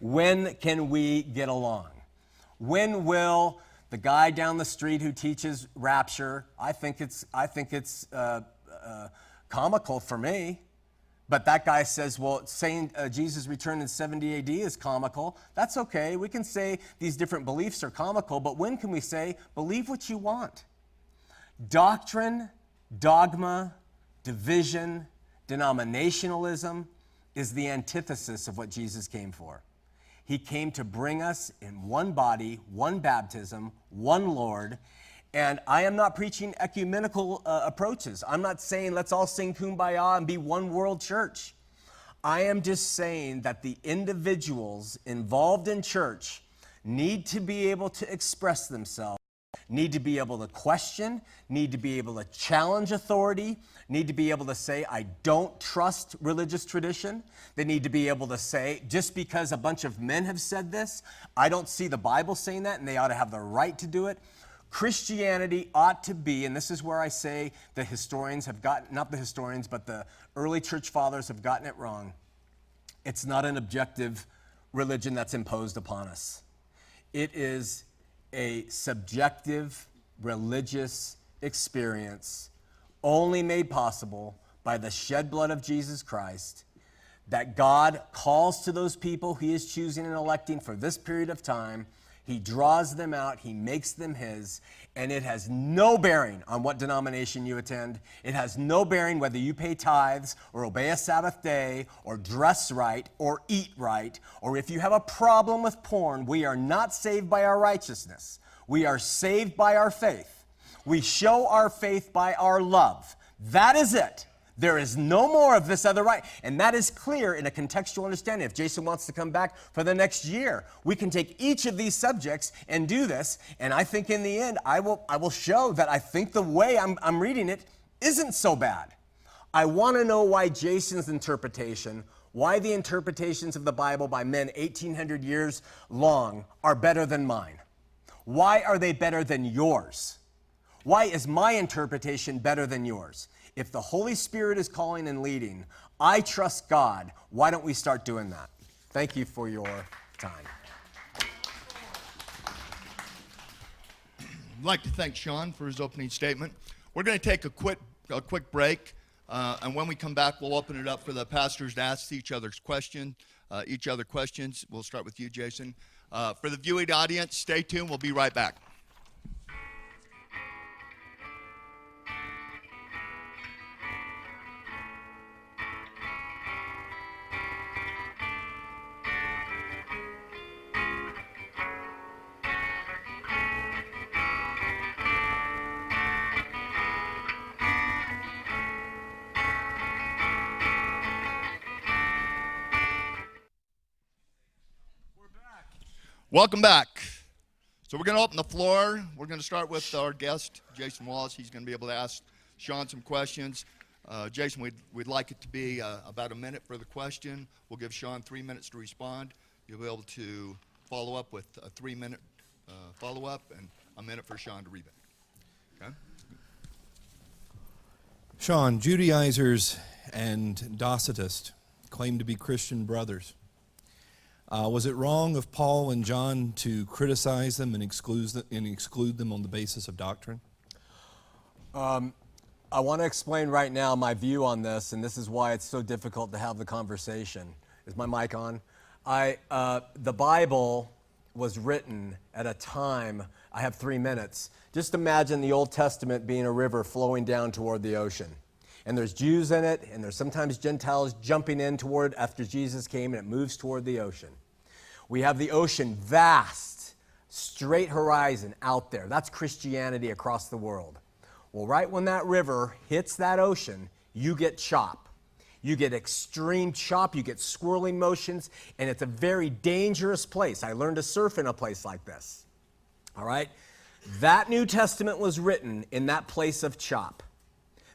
When can we get along? When will the guy down the street who teaches rapture, I think it's, I think it's uh, uh, comical for me. But that guy says, well, saying uh, Jesus returned in 70 AD is comical. That's okay. We can say these different beliefs are comical, but when can we say, believe what you want? Doctrine, dogma, division, denominationalism is the antithesis of what Jesus came for. He came to bring us in one body, one baptism, one Lord, and I am not preaching ecumenical uh, approaches. I'm not saying let's all sing kumbaya and be one world church. I am just saying that the individuals involved in church need to be able to express themselves, need to be able to question, need to be able to challenge authority, need to be able to say, I don't trust religious tradition. They need to be able to say, just because a bunch of men have said this, I don't see the Bible saying that, and they ought to have the right to do it. Christianity ought to be, and this is where I say the historians have gotten, not the historians, but the early church fathers have gotten it wrong. It's not an objective religion that's imposed upon us, it is a subjective religious experience only made possible by the shed blood of Jesus Christ that God calls to those people he is choosing and electing for this period of time he draws them out, He makes them His, and it has no bearing on what denomination you attend. It has no bearing whether you pay tithes or obey a Sabbath day or dress right or eat right, or if you have a problem with porn. We are not saved by our righteousness, we are saved by our faith. We show our faith by our love. That is it. There is no more of this other right. And that is clear in a contextual understanding. If Jason wants to come back for the next year, we can take each of these subjects and do this. And I think in the end, I will, I will show that I think the way I'm, I'm reading it isn't so bad. I want to know why Jason's interpretation, why the interpretations of the Bible by men 1800 years long are better than mine. Why are they better than yours? Why is my interpretation better than yours? If the Holy Spirit is calling and leading, I trust God. Why don't we start doing that? Thank you for your time. I'd like to thank Shawn for his opening statement. We're going to take a quick, a quick break, uh, and when we come back, we'll open it up for the pastors to ask each other's question, uh, each other questions. We'll start with you, Jason. Uh, for the viewing audience, stay tuned. We'll be right back. Welcome back. So we're going to open the floor. We're going to start with our guest, Jason Wallace. He's going to be able to ask Shawn some questions. Uh, Jason, we'd, we'd like it to be uh, about a minute for the question. We'll give Shawn three minutes to respond. You'll be able to follow up with a three minute uh, follow up and a minute for Shawn to read Okay? Shawn, Judaizers and Docetists claim to be Christian brothers. Uh, was it wrong of Paul and John to criticize them and exclude them, and exclude them on the basis of doctrine? Um, I want to explain right now my view on this, and this is why it's so difficult to have the conversation. Is my mic on? I, uh, the Bible was written at a time, I have three minutes. Just imagine the Old Testament being a river flowing down toward the ocean and there's Jews in it, and there's sometimes Gentiles jumping in toward after Jesus came, and it moves toward the ocean. We have the ocean, vast, straight horizon out there. That's Christianity across the world. Well, right when that river hits that ocean, you get chop. You get extreme chop, you get swirling motions, and it's a very dangerous place. I learned to surf in a place like this. All right? That New Testament was written in that place of chop.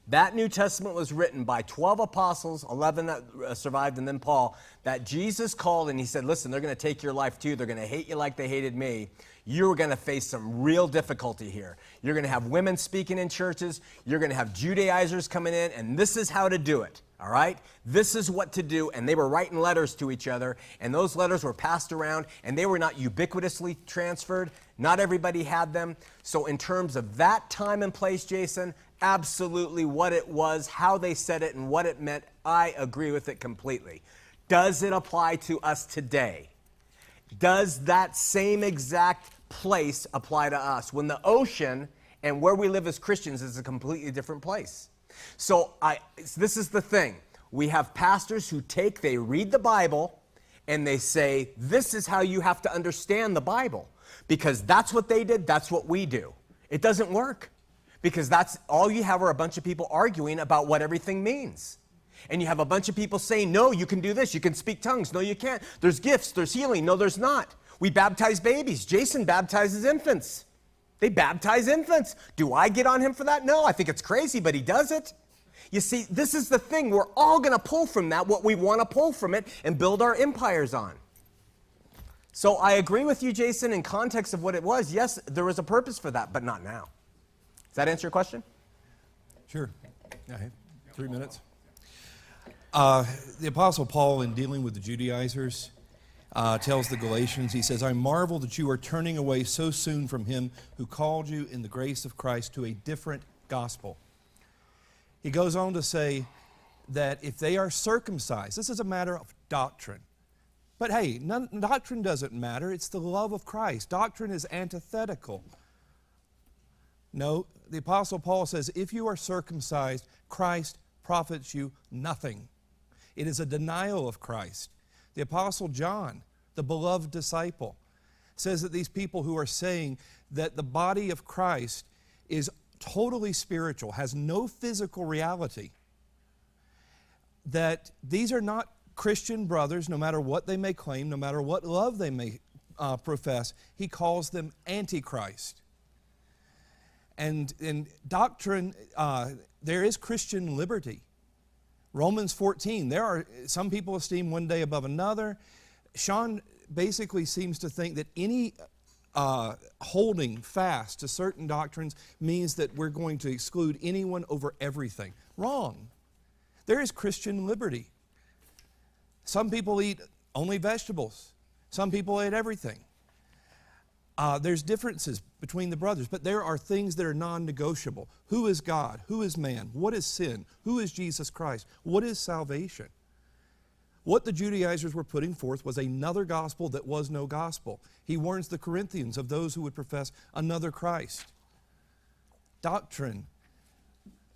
That New Testament was written by 12 apostles, 11 that uh, survived, and then Paul, that Jesus called and he said, Listen, they're going to take your life too. They're going to hate you like they hated me. You're going to face some real difficulty here. You're going to have women speaking in churches. You're going to have Judaizers coming in, and this is how to do it. All right? This is what to do. And they were writing letters to each other, and those letters were passed around, and they were not ubiquitously transferred. Not everybody had them. So, in terms of that time and place, Jason, absolutely what it was, how they said it, and what it meant, I agree with it completely. Does it apply to us today? Does that same exact place apply to us when the ocean and where we live as Christians is a completely different place? So, I, this is the thing. We have pastors who take, they read the Bible, and they say, This is how you have to understand the Bible. Because that's what they did, that's what we do. It doesn't work because that's all you have are a bunch of people arguing about what everything means. And you have a bunch of people saying, no, you can do this, you can speak tongues, no, you can't. There's gifts, there's healing, no, there's not. We baptize babies. Jason baptizes infants. They baptize infants. Do I get on him for that? No, I think it's crazy, but he does it. You see, this is the thing. We're all going to pull from that what we want to pull from it and build our empires on. So I agree with you, Jason, in context of what it was. Yes, there was a purpose for that, but not now. Does that answer your question? Sure. have three minutes. Uh, the Apostle Paul, in dealing with the Judaizers, uh, tells the Galatians, he says, I marvel that you are turning away so soon from him who called you in the grace of Christ to a different gospel. He goes on to say that if they are circumcised, this is a matter of doctrine. But hey, none, doctrine doesn't matter. It's the love of Christ. Doctrine is antithetical. No, the Apostle Paul says, if you are circumcised, Christ profits you nothing. It is a denial of Christ. The Apostle John, the beloved disciple, says that these people who are saying that the body of Christ is totally spiritual, has no physical reality, that these are not Christian brothers, no matter what they may claim, no matter what love they may uh, profess, he calls them antichrist. And in doctrine, uh, there is Christian liberty. Romans 14, there are some people esteem one day above another. Shawn basically seems to think that any uh, holding fast to certain doctrines means that we're going to exclude anyone over everything. Wrong. There is Christian liberty. Some people eat only vegetables, some people eat everything. Uh, there's differences between the brothers, but there are things that are non negotiable. Who is God? Who is man? What is sin? Who is Jesus Christ? What is salvation? What the Judaizers were putting forth was another gospel that was no gospel. He warns the Corinthians of those who would profess another Christ. Doctrine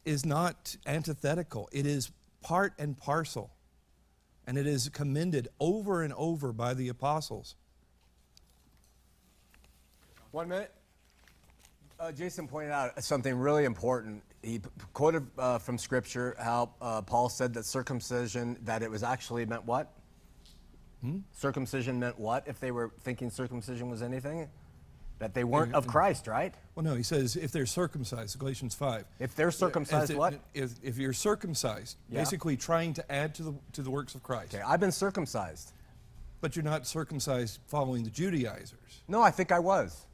is not antithetical, it is part and parcel. And it is commended over and over by the apostles. One minute. Uh, Jason pointed out something really important. He p- quoted uh, from Scripture how uh, Paul said that circumcision, that it was actually meant what? Hmm? Circumcision meant what if they were thinking circumcision was anything? That they weren't of Christ, right? Well, no, he says if they're circumcised, Galatians 5. If they're circumcised, if, what? If, if you're circumcised, yeah. basically trying to add to the, to the works of Christ. Okay, I've been circumcised. But you're not circumcised following the Judaizers. No, I think I was.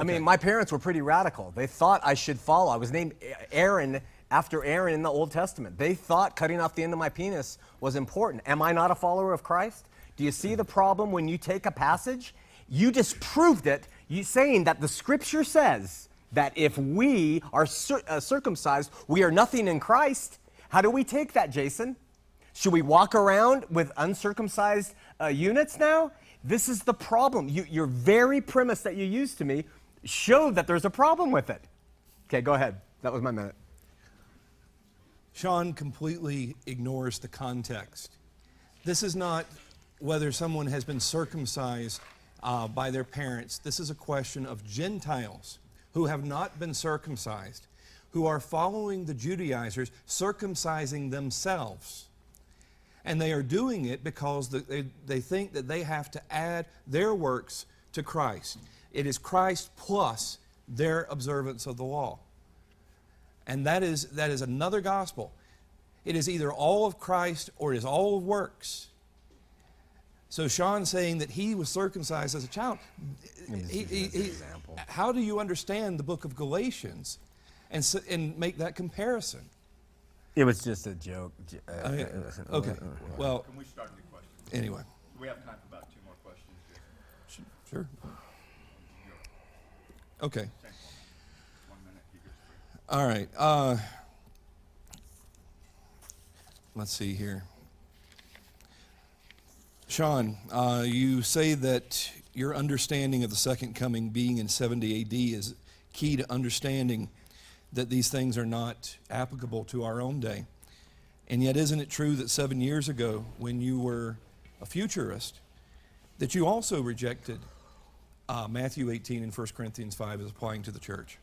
I mean, my parents were pretty radical. They thought I should follow. I was named Aaron after Aaron in the Old Testament. They thought cutting off the end of my penis was important. Am I not a follower of Christ? Do you see the problem when you take a passage? You disproved it, you saying that the scripture says that if we are cir- uh, circumcised, we are nothing in Christ. How do we take that, Jason? Should we walk around with uncircumcised uh, units now? This is the problem. You, your very premise that you used to me showed that there's a problem with it. Okay, go ahead. That was my minute. Shawn completely ignores the context. This is not whether someone has been circumcised uh, by their parents. This is a question of Gentiles who have not been circumcised, who are following the Judaizers, circumcising themselves. And they are doing it because they, they think that they have to add their works to Christ. It is Christ plus their observance of the law. And that is, that is another gospel. It is either all of Christ or it is all of works. So Shawn saying that he was circumcised as a child, he, he, he, how do you understand the book of Galatians and, s- and make that comparison? It was just a joke. Uh, I mean, okay, well, Can we start the question? anyway, We have time for about two more questions. Jason. sure. Okay. One minute, you get three. All right. Uh, let's see here. Shawn, uh, you say that your understanding of the second coming being in 70 AD is key to understanding that these things are not applicable to our own day. And yet, isn't it true that seven years ago, when you were a futurist, that you also rejected uh, Matthew 18 and 1 Corinthians 5 is applying to the church?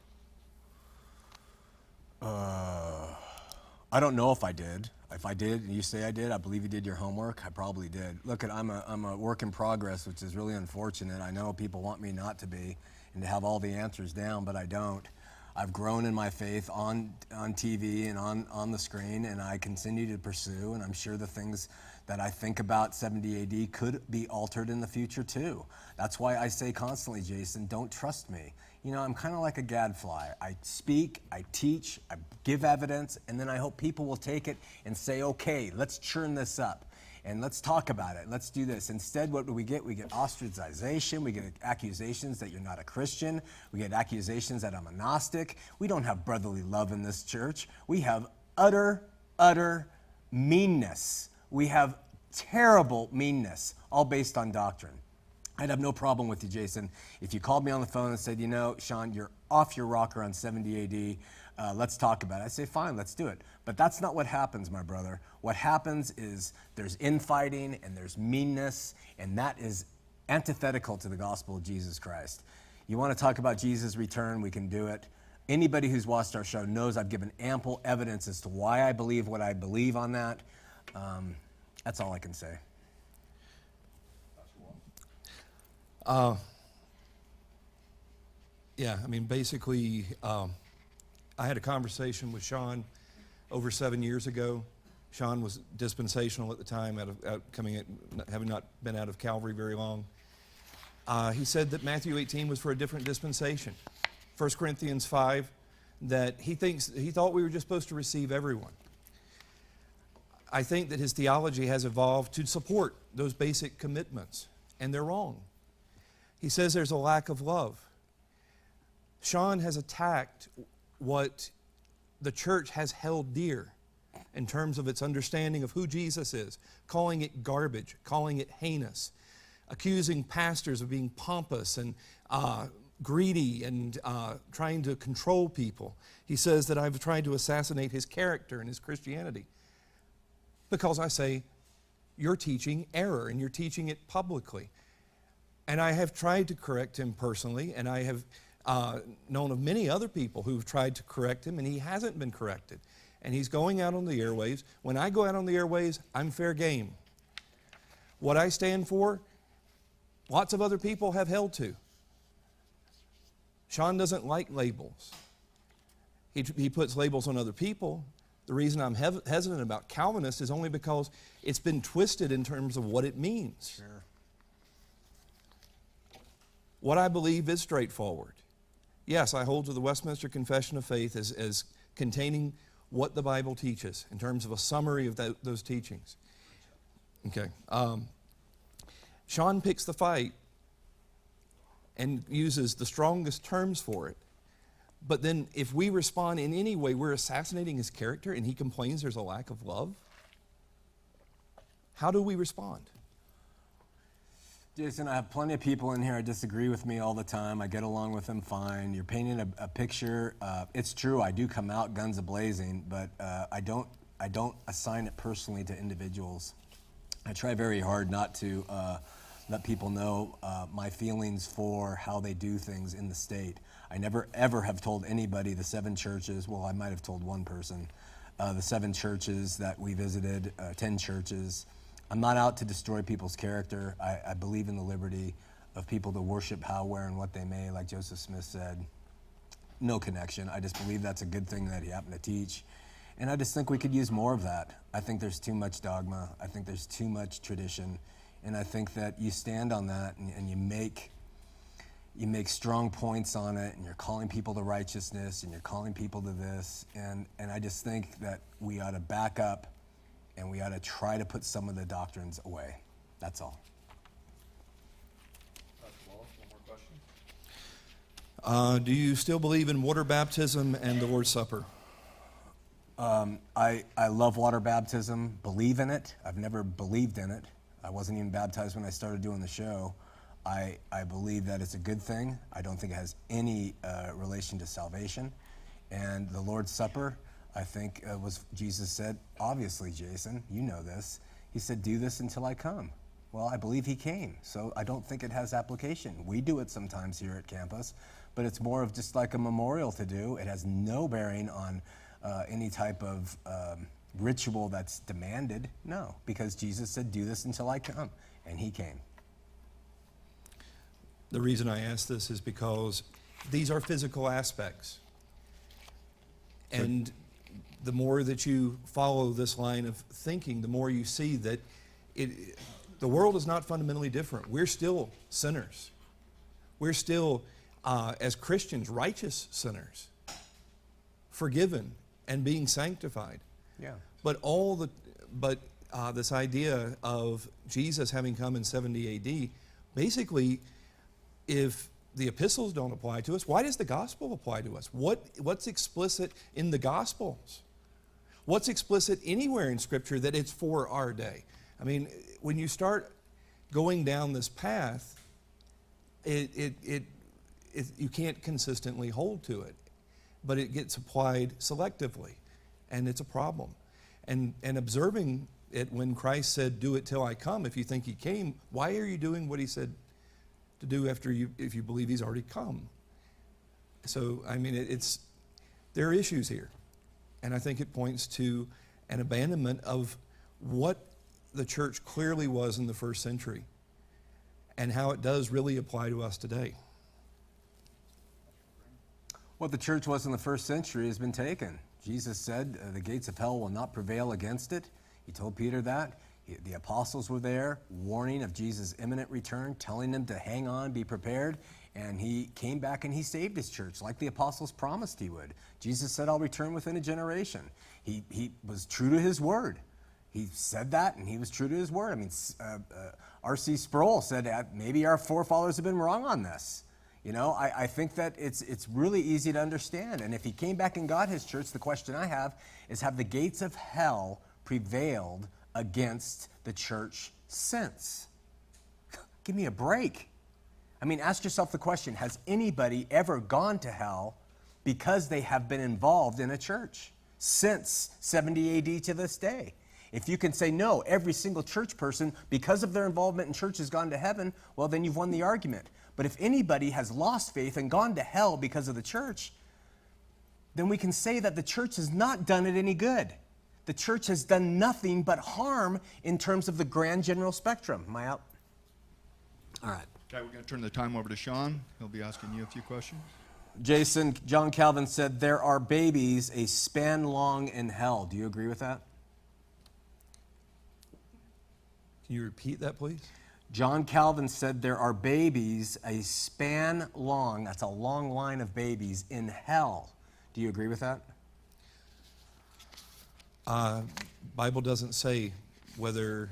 I don't know if I did. If I did, and you say I did, I believe you did your homework. I probably did. Look, at I'm a, I'm a work in progress, which is really unfortunate. I know people want me not to be and to have all the answers down, but I don't. I've grown in my faith on, on TV and on, on the screen, and I continue to pursue, and I'm sure the things that I think about 70 AD could be altered in the future too. That's why I say constantly, Jason, don't trust me. You know, I'm kind of like a gadfly. I speak, I teach, I give evidence, and then I hope people will take it and say, okay, let's churn this up and let's talk about it. Let's do this. Instead, what do we get? We get ostracization. We get accusations that you're not a Christian. We get accusations that I'm a Gnostic. We don't have brotherly love in this church. We have utter, utter meanness. We have terrible meanness, all based on doctrine. I'd have no problem with you, Jason, if you called me on the phone and said, you know, Shawn, you're off your rocker on 70 AD. Uh, let's talk about it. I say, fine, let's do it. But that's not what happens, my brother. What happens is there's infighting and there's meanness, and that is antithetical to the gospel of Jesus Christ. You want to talk about Jesus' return? We can do it. Anybody who's watched our show knows I've given ample evidence as to why I believe what I believe on that. Um, that's all I can say. Yeah, I mean, basically, um, I had a conversation with Shawn over seven years ago. Shawn was dispensational at the time, out of out coming at, having not been out of Calvary very long. Uh, he said that Matthew 18 was for a different dispensation. 1 Corinthians 5, that he thinks he thought we were just supposed to receive everyone. I think that his theology has evolved to support those basic commitments, and they're wrong. He says there's a lack of love. Shawn has attacked what the church has held dear in terms of its understanding of who Jesus is, calling it garbage, calling it heinous, accusing pastors of being pompous and uh, greedy and uh, trying to control people. He says that I've tried to assassinate his character and his Christianity because I say you're teaching error and you're teaching it publicly. And I have tried to correct him personally, and I have uh, known of many other people who've tried to correct him, and he hasn't been corrected. And he's going out on the airwaves. When I go out on the airwaves, I'm fair game. What I stand for, lots of other people have held to. Shawn doesn't like labels. He, he puts labels on other people. The reason I'm hev- hesitant about Calvinist is only because it's been twisted in terms of what it means. Sure. What I believe is straightforward. Yes, I hold to the Westminster Confession of Faith as, as containing what the Bible teaches in terms of a summary of tho- those teachings. Okay. Um, Shawn picks the fight and uses the strongest terms for it. But then, if we respond in any way, we're assassinating his character and he complains there's a lack of love. How do we respond? Jason, I have plenty of people in here that disagree with me all the time. I get along with them fine. You're painting a, a picture. Uh, it's true. I do come out guns a blazing, but uh, I don't. I don't assign it personally to individuals. I try very hard not to uh, let people know uh, my feelings for how they do things in the state. I never ever have told anybody the seven churches. Well, I might have told one person. Uh, the seven churches that we visited, uh, ten churches. I'm not out to destroy people's character. I, I believe in the liberty of people to worship how, where, and what they may, like Joseph Smith said. no connection. I just believe that's a good thing that he happened to teach. And I just think we could use more of that. I think there's too much dogma. I think there's too much tradition. And I think that you stand on that and, and you make you make strong points on it and you're calling people to righteousness and you're calling people to this. And, and I just think that we ought to back up and we ought to try to put some of the doctrines away. That's all. One more question. Uh, do you still believe in water baptism and the Lord's Supper? Um, I, I love water baptism, believe in it. I've never believed in it. I wasn't even baptized when I started doing the show. I, I believe that it's a good thing. I don't think it has any uh, relation to salvation. And the Lord's Supper, I think, uh, was Jesus said, obviously, Jason, you know this. He said, Do this until I come. Well, I believe he came, so I don't think it has application. We do it sometimes here at campus, but it's more of just like a memorial to do. It has no bearing on uh, any type of um, ritual that's demanded. No, because Jesus said, Do this until I come, and he came. The reason I ask this is because these are physical aspects. And the more that you follow this line of thinking, the more you see that it, the world is not fundamentally different. We're still sinners. We're still, uh, as Christians, righteous sinners, forgiven and being sanctified. Yeah. But all the, but uh, this idea of Jesus having come in 70 AD, basically, if the epistles don't apply to us, why does the gospel apply to us? What, what's explicit in the gospels? What's explicit anywhere in Scripture that it's for our day? I mean, when you start going down this path, it, it, it, it, you can't consistently hold to it, but it gets applied selectively, and it's a problem. And, and observing it when Christ said, Do it till I come, if you think he came, why are you doing what he said to do after you, if you believe he's already come? So, I mean, it, it's, there are issues here. And I think it points to an abandonment of what the church clearly was in the first century and how it does really apply to us today. What the church was in the first century has been taken. Jesus said, The gates of hell will not prevail against it. He told Peter that. He, the apostles were there, warning of Jesus' imminent return, telling them to hang on, be prepared. And he came back and he saved his church, like the apostles promised he would. Jesus said, I'll return within a generation. He, he was true to his word. He said that, and he was true to his word. I mean, uh, uh, R.C. Sproul said maybe our forefathers have been wrong on this. You know, I, I, think that it's, it's really easy to understand. And if he came back and got his church, the question I have is have the gates of hell prevailed against the church since? Give me a break. I mean, ask yourself the question Has anybody ever gone to hell because they have been involved in a church since 70 AD to this day? If you can say no, every single church person, because of their involvement in church, has gone to heaven, well, then you've won the argument. But if anybody has lost faith and gone to hell because of the church, then we can say that the church has not done it any good. The church has done nothing but harm in terms of the grand general spectrum. Am I out? All right. Okay, we're going to turn the time over to Shawn. He'll be asking you a few questions. Jason, John Calvin said, There are babies a span long in hell. Do you agree with that? Can you repeat that, please? John Calvin said there are babies a span long, that's a long line of babies in hell. Do you agree with that? Uh, Bible doesn't say whether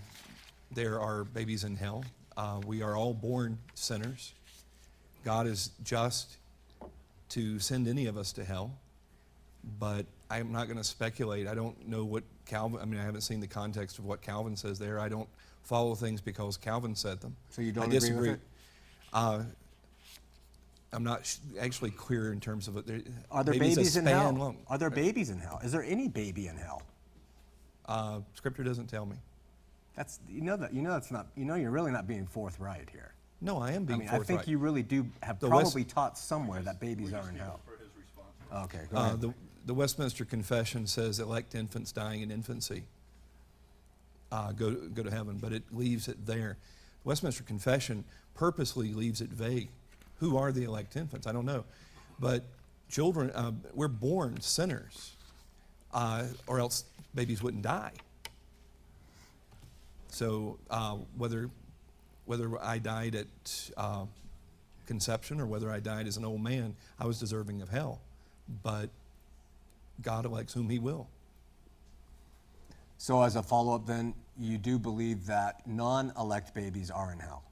there are babies in hell. Uh, we are all born sinners. God is just to send any of us to hell, but I'm not going to speculate. I don't know what Calvin, I mean, I haven't seen the context of what Calvin says there. I don't follow things because Calvin said them. So you don't I agree with it? Uh, I'm not sh- actually clear in terms of it. There, Are there babies in hell? long. Are there babies in hell? Is there any baby in hell? Uh, scripture doesn't tell me. That's you know that you know that's not you know you're really not being forthright here. No, I am I being mean, I think you really do have The West- probably taught somewhere that babies are in hell. Okay, go Uh, ahead. the, the Westminster Confession says elect infants dying in infancy uh, go, go to heaven, but it leaves it there. Westminster Confession purposely leaves it vague. Who are the elect infants? I don't know. But children, uh, we're born sinners, uh, or else babies wouldn't die. So uh, whether whether I died at uh, conception or whether I died as an old man, I was deserving of hell. But God elects whom He will. So, as a follow up, then, you do believe that non elect babies are in hell?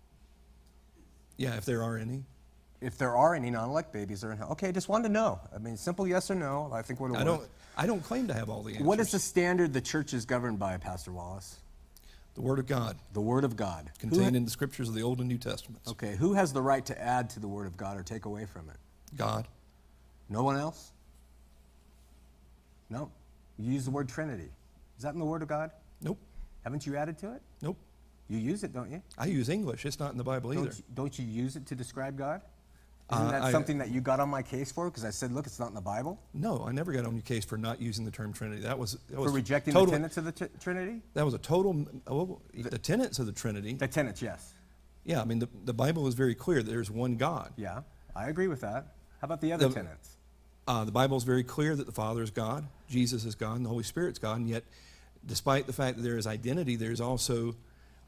Yeah, if there are any. If there are any non elect babies, they're in hell. Okay, just wanted to know. I mean, simple yes or no. I think we're I don't. I don't claim to have all the answers. What is the standard the church is governed by, Pastor Wallace? The Word of God, The Word of God. Contained ha- in the Scriptures of the Old and New Testaments. okay, who has the right to add to the Word of God or take away from it? God. No one else? No. You use the word Trinity. Is that in the Word of God? Nope. Haven't you added to it? Nope. You use it, don't you? I use English. It's not in the Bible either. Don't you, don't you use it to describe God? Isn't Uh, that I- something that you got on my case for? Because I said, look, it's not in the Bible. No, I never got on your case for not using the term Trinity. That was that For rejecting total, the tenets of the Trinity? That was a total. Oh, the tenets of the Trinity. The tenets, yes. Yeah, I mean the, the Bible is very clear. that There's one God. Yeah, I agree with that. How about the other The- tenets? Uh, the Bible is very clear that the Father is God, Jesus is God, and the Holy Spirit's God. And yet, despite the fact that there is identity, there's also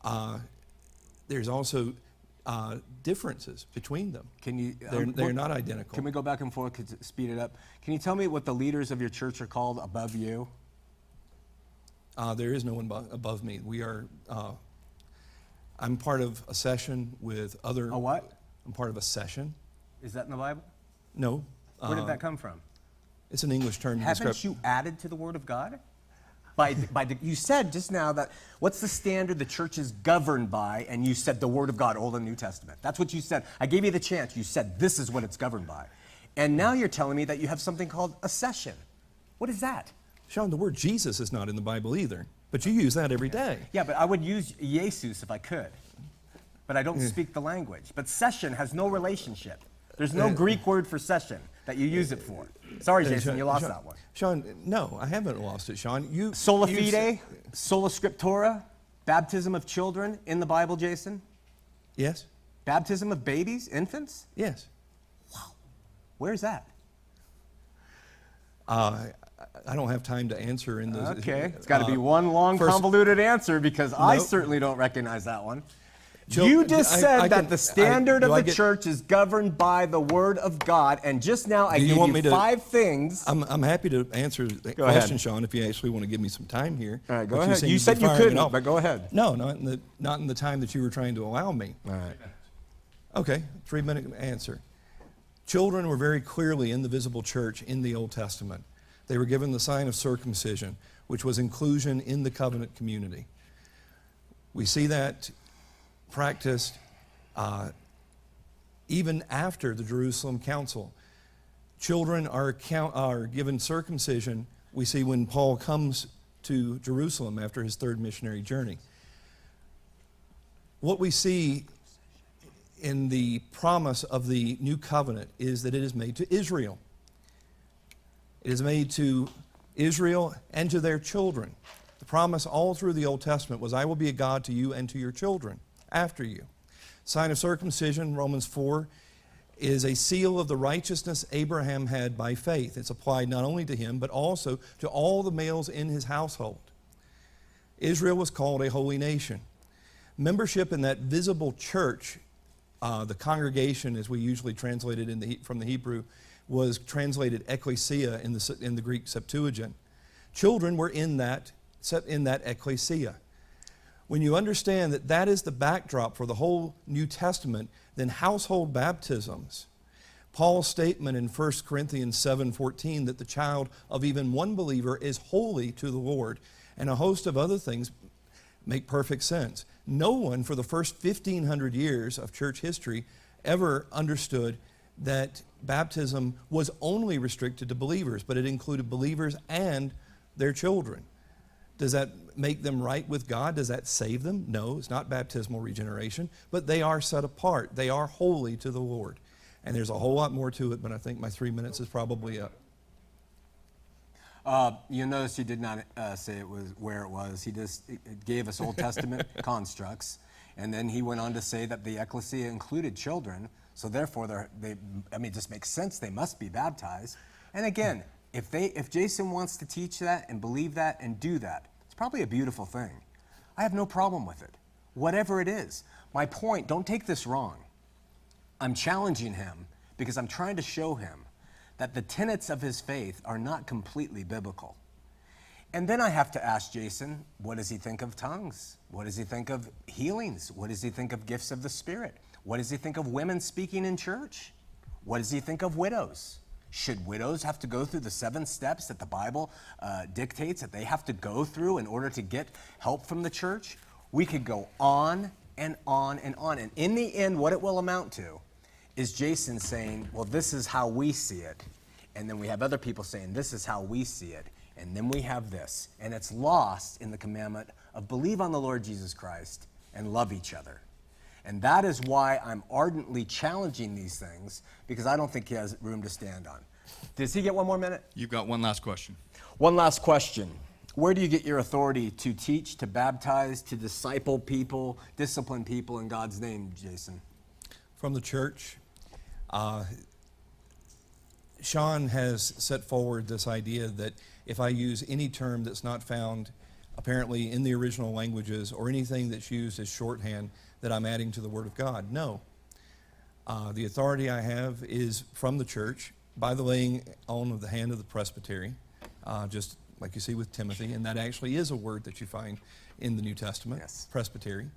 uh, there's also uh, differences between them. Can you? They're, um, they're what- not identical. Can we go back and forth to speed it up? Can you tell me what the leaders of your church are called above you? Uh, there is no one bu- above me. We are. Uh, I'm part of a session with other. A what? I'm part of a session. Is that in the Bible? No. Where uh, did that come from? It's an English term Haven't describe. you added to the Word of God? By, the- by the, you said just now that what's the standard the church is governed by, and you said the Word of God, Old and New Testament. That's what you said. I gave you the chance. You said this is what it's governed by. And now you're telling me that you have something called a session. What is that? Shawn, the word Jesus is not in the Bible either, but you use that every day. Yeah, but I would use Jesus if I could. But I don't speak the language. But session has no relationship. There's no Greek word for session that you use it for. Sorry, Uh, Jason, Shawn- you lost Shawn- that one. Shawn, no, I haven't lost it, Shawn. You Sola you fide, sola scriptura, baptism of children in the Bible, Jason? Yes, Baptism of babies, infants? yes. Wow, where's that? Uh, I- don't have time to answer in those. Okay, it's got to be uh, one long, first- convoluted answer because I certainly don't recognize that one. You just I- said I that can- the standard of the get- church is governed by the Word of God, and just now I you gave you to- five things. I'm, I'm happy to answer the Go ahead. question, Shawn, if you actually want to give me some time here. All right, go ahead. seem You said you couldn't, but go ahead. No, not in the not in the time that you were trying to allow me. All right. Okay, three minute answer. Children were very clearly in the visible church in the Old Testament. They were given the sign of circumcision, which was inclusion in the covenant community. We see that practiced uh, even after the Jerusalem Council. Children are, count, are given circumcision, we see when Paul comes to Jerusalem after his third missionary journey. What we see in the promise of the new covenant is that it is made to Israel. It is made to Israel and to their children. The promise all through the Old Testament was, I will be a God to you and to your children after you. Sign of circumcision, Romans 4, is a seal of the righteousness Abraham had by faith. It's applied not only to him, but also to all the males in his household. Israel was called a holy nation. Membership in that visible church, uh, the congregation, as we usually translate it the, from the Hebrew, was translated ecclesia in the, in the Greek Septuagint. Children were in that, in that ecclesia. When you understand that that is the backdrop for the whole New Testament, then household baptisms, Paul's statement in 1 Corinthians 7:14 that the child of even one believer is holy to the Lord, and a host of other things make perfect sense. No one for the first 1500 years of church history ever understood that baptism was only restricted to believers, but it included believers and their children. Does that make them right with God? Does that save them? No, it's not baptismal regeneration, but they are set apart. They are holy to the Lord. And there's a whole lot more to it, but I think my three minutes is probably up. Uh, you notice he did not uh, say it was where it was. He just gave us Old Testament constructs, and then he went on to say that the ecclesia included children. So therefore, they're, they, I mean, it just makes sense. They must be baptized. And again, if they, if Jason wants to teach that and believe that and do that, it's probably a beautiful thing. I have no problem with it, whatever it is. My point, don't take this wrong. I'm challenging him because I'm trying to show him that the tenets of his faith are not completely biblical. And then I have to ask Jason, what does he think of tongues? What does he think of healings? What does he think of gifts of the Spirit? What does he think of women speaking in church? What does he think of widows? Should widows have to go through the seven steps that the Bible uh, dictates that they have to go through in order to get help from the church? We could go on and on and on. And in the end, what it will amount to is Jason saying, Well, this is how we see it. And then we have other people saying, This is how we see it. And then we have this. And it's lost in the commandment of believe on the Lord Jesus Christ and love each other. And that is why I'm ardently challenging these things because I don't think he has room to stand on. Does he get one more minute? You've got one last question. One last question. Where do you get your authority to teach, to baptize, to disciple people, discipline people in God's name, Jason? From the church. Uh, Shawn has set forward this idea that if I use any term that's not found apparently in the original languages or anything that's used as shorthand, that I'm adding to the Word of God. No. Uh, the authority I have is from the church by the laying on of the hand of the presbytery, uh, just like you see with Timothy, and that actually is a word that you find in the New Testament, Yes. presbytery.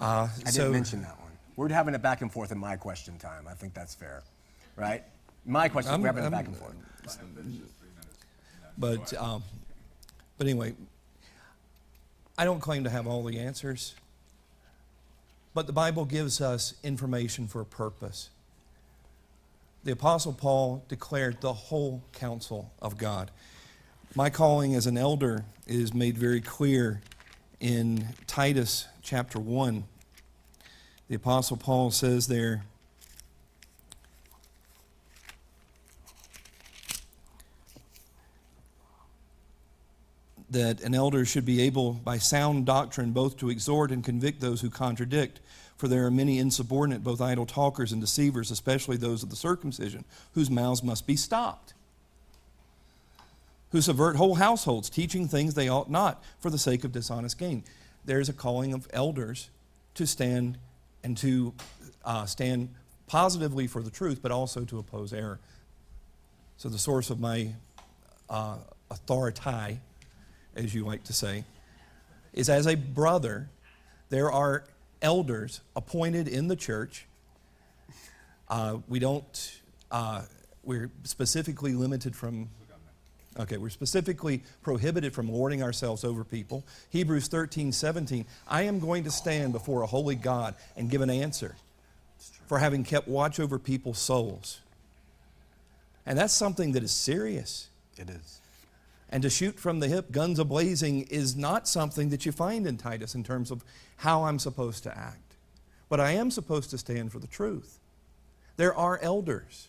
Uh, I so- didn't mention that one. We're having it back and forth in my question time. I think that's fair, right? My question, I'm- we're having it I'm- back and forth. But, um, but anyway, I don't claim to have all the answers, but the Bible gives us information for a purpose. The Apostle Paul declared the whole counsel of God. My calling as an elder is made very clear in Titus chapter 1. The Apostle Paul says there, that an elder should be able, by sound doctrine, both to exhort and convict those who contradict. For there are many insubordinate, both idle talkers and deceivers, especially those of the circumcision, whose mouths must be stopped, who subvert whole households, teaching things they ought not for the sake of dishonest gain. There's a calling of elders to stand and to uh, stand positively for the truth, but also to oppose error. So the source of my uh, authority as you like to say, is as a brother, there are elders appointed in the church. Uh, we don't, uh, we're specifically limited from, okay, we're specifically prohibited from lording ourselves over people. Hebrews 13, 17, I am going to stand before a holy God and give an answer for having kept watch over people's souls. And that's something that is serious. It is. And to shoot from the hip, guns a blazing, is not something that you find in Titus in terms of how I'm supposed to act. But I am supposed to stand for the truth. There are elders.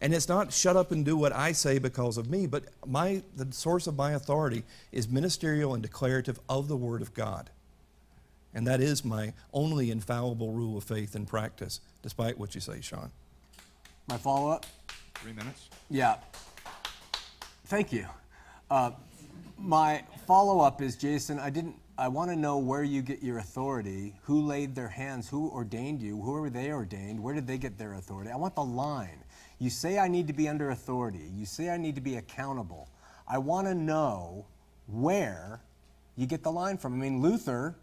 And it's not shut up and do what I say because of me, but my, the source of my authority is ministerial and declarative of the Word of God. And that is my only infallible rule of faith and practice, despite what you say, Shawn. My follow up? Three minutes. Yeah. Thank you. Uh, my follow up is Jason, I didn't. I want to know where you get your authority, who laid their hands, who ordained you, who were they ordained, where did they get their authority? I want the line. You say I need to be under authority, you say I need to be accountable. I want to know where you get the line from. I mean, Luther,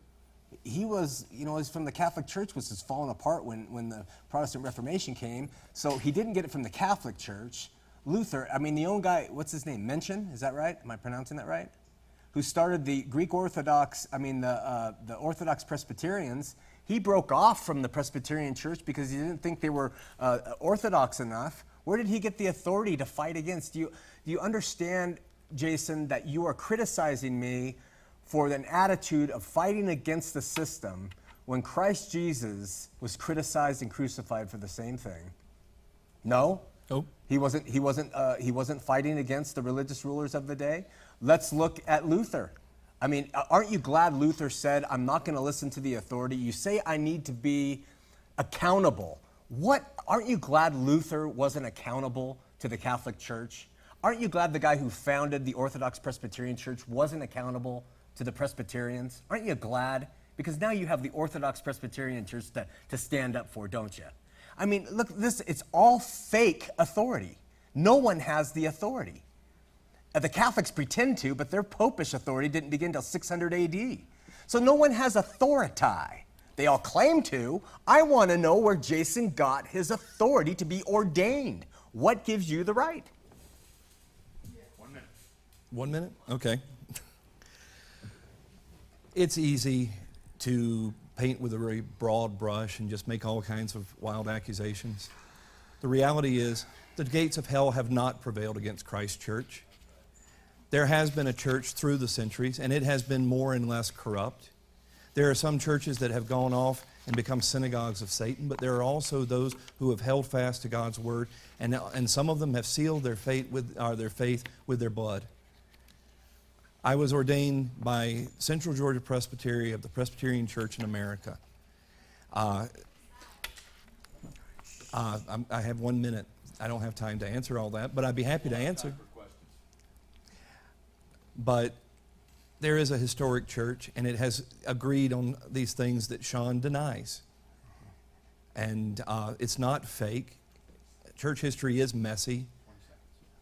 he was, you know, he's from the Catholic Church, which was falling apart when, when the Protestant Reformation came. So he didn't get it from the Catholic Church. Luther, I mean, the own guy, what's his name? Machen? Is that right? Am I pronouncing that right? Who started the Greek Orthodox, I mean, the, uh, the Orthodox Presbyterians. He broke off from the Presbyterian Church because he didn't think they were uh, Orthodox enough. Where did he get the authority to fight against? Do you, do you understand, Jason, that you are criticizing me for an attitude of fighting against the system when Christ Jesus was criticized and crucified for the same thing? No? Nope. He wasn't, he, wasn't, uh, he wasn't fighting against the religious rulers of the day. Let's look at Luther. I mean, aren't you glad Luther said, I'm not going to listen to the authority? You say I need to be accountable. What aren't you glad Luther wasn't accountable to the Catholic Church? Aren't you glad the guy who founded the Orthodox Presbyterian Church wasn't accountable to the Presbyterians? Aren't you glad? Because now you have the Orthodox Presbyterian Church to, to stand up for, don't you? I mean, look, this it's all fake authority. No one has the authority. Uh, the Catholics pretend to, but their popish authority didn't begin until 600 AD. So no one has authority. They all claim to. I want to know where Jason got his authority to be ordained. What gives you the right? One minute. One minute? Okay. it's easy to paint with a very broad brush and just make all kinds of wild accusations. The reality is, the gates of hell have not prevailed against Christ's church. There has been a church through the centuries, and it has been more and less corrupt. There are some churches that have gone off and become synagogues of Satan, but there are also those who have held fast to God's word, and, and some of them have sealed their faith with, uh, their faith with their blood. I was ordained by Central Georgia Presbytery of the Presbyterian Church in America. Uh, uh, i have one minute. I don't have time to answer all that, but I'd be happy to answer. But there is a historic church, and it has agreed on these things that Shawn denies. And uh, it's not fake. Church history is messy,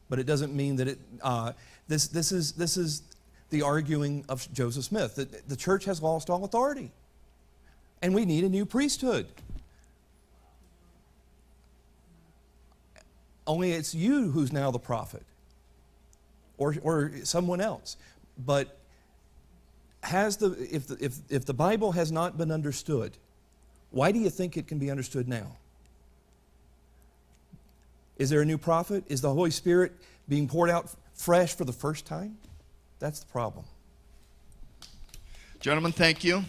but it doesn't mean that it. Uh, this, this, is, this is the arguing of Joseph Smith that the church has lost all authority, and we need a new priesthood. Only it's you who's now the prophet, or, or someone else. But has the, if, the, if, if the Bible has not been understood, why do you think it can be understood now? Is there a new prophet? Is the Holy Spirit being poured out fresh for the first time? That's the problem. Gentlemen, thank you.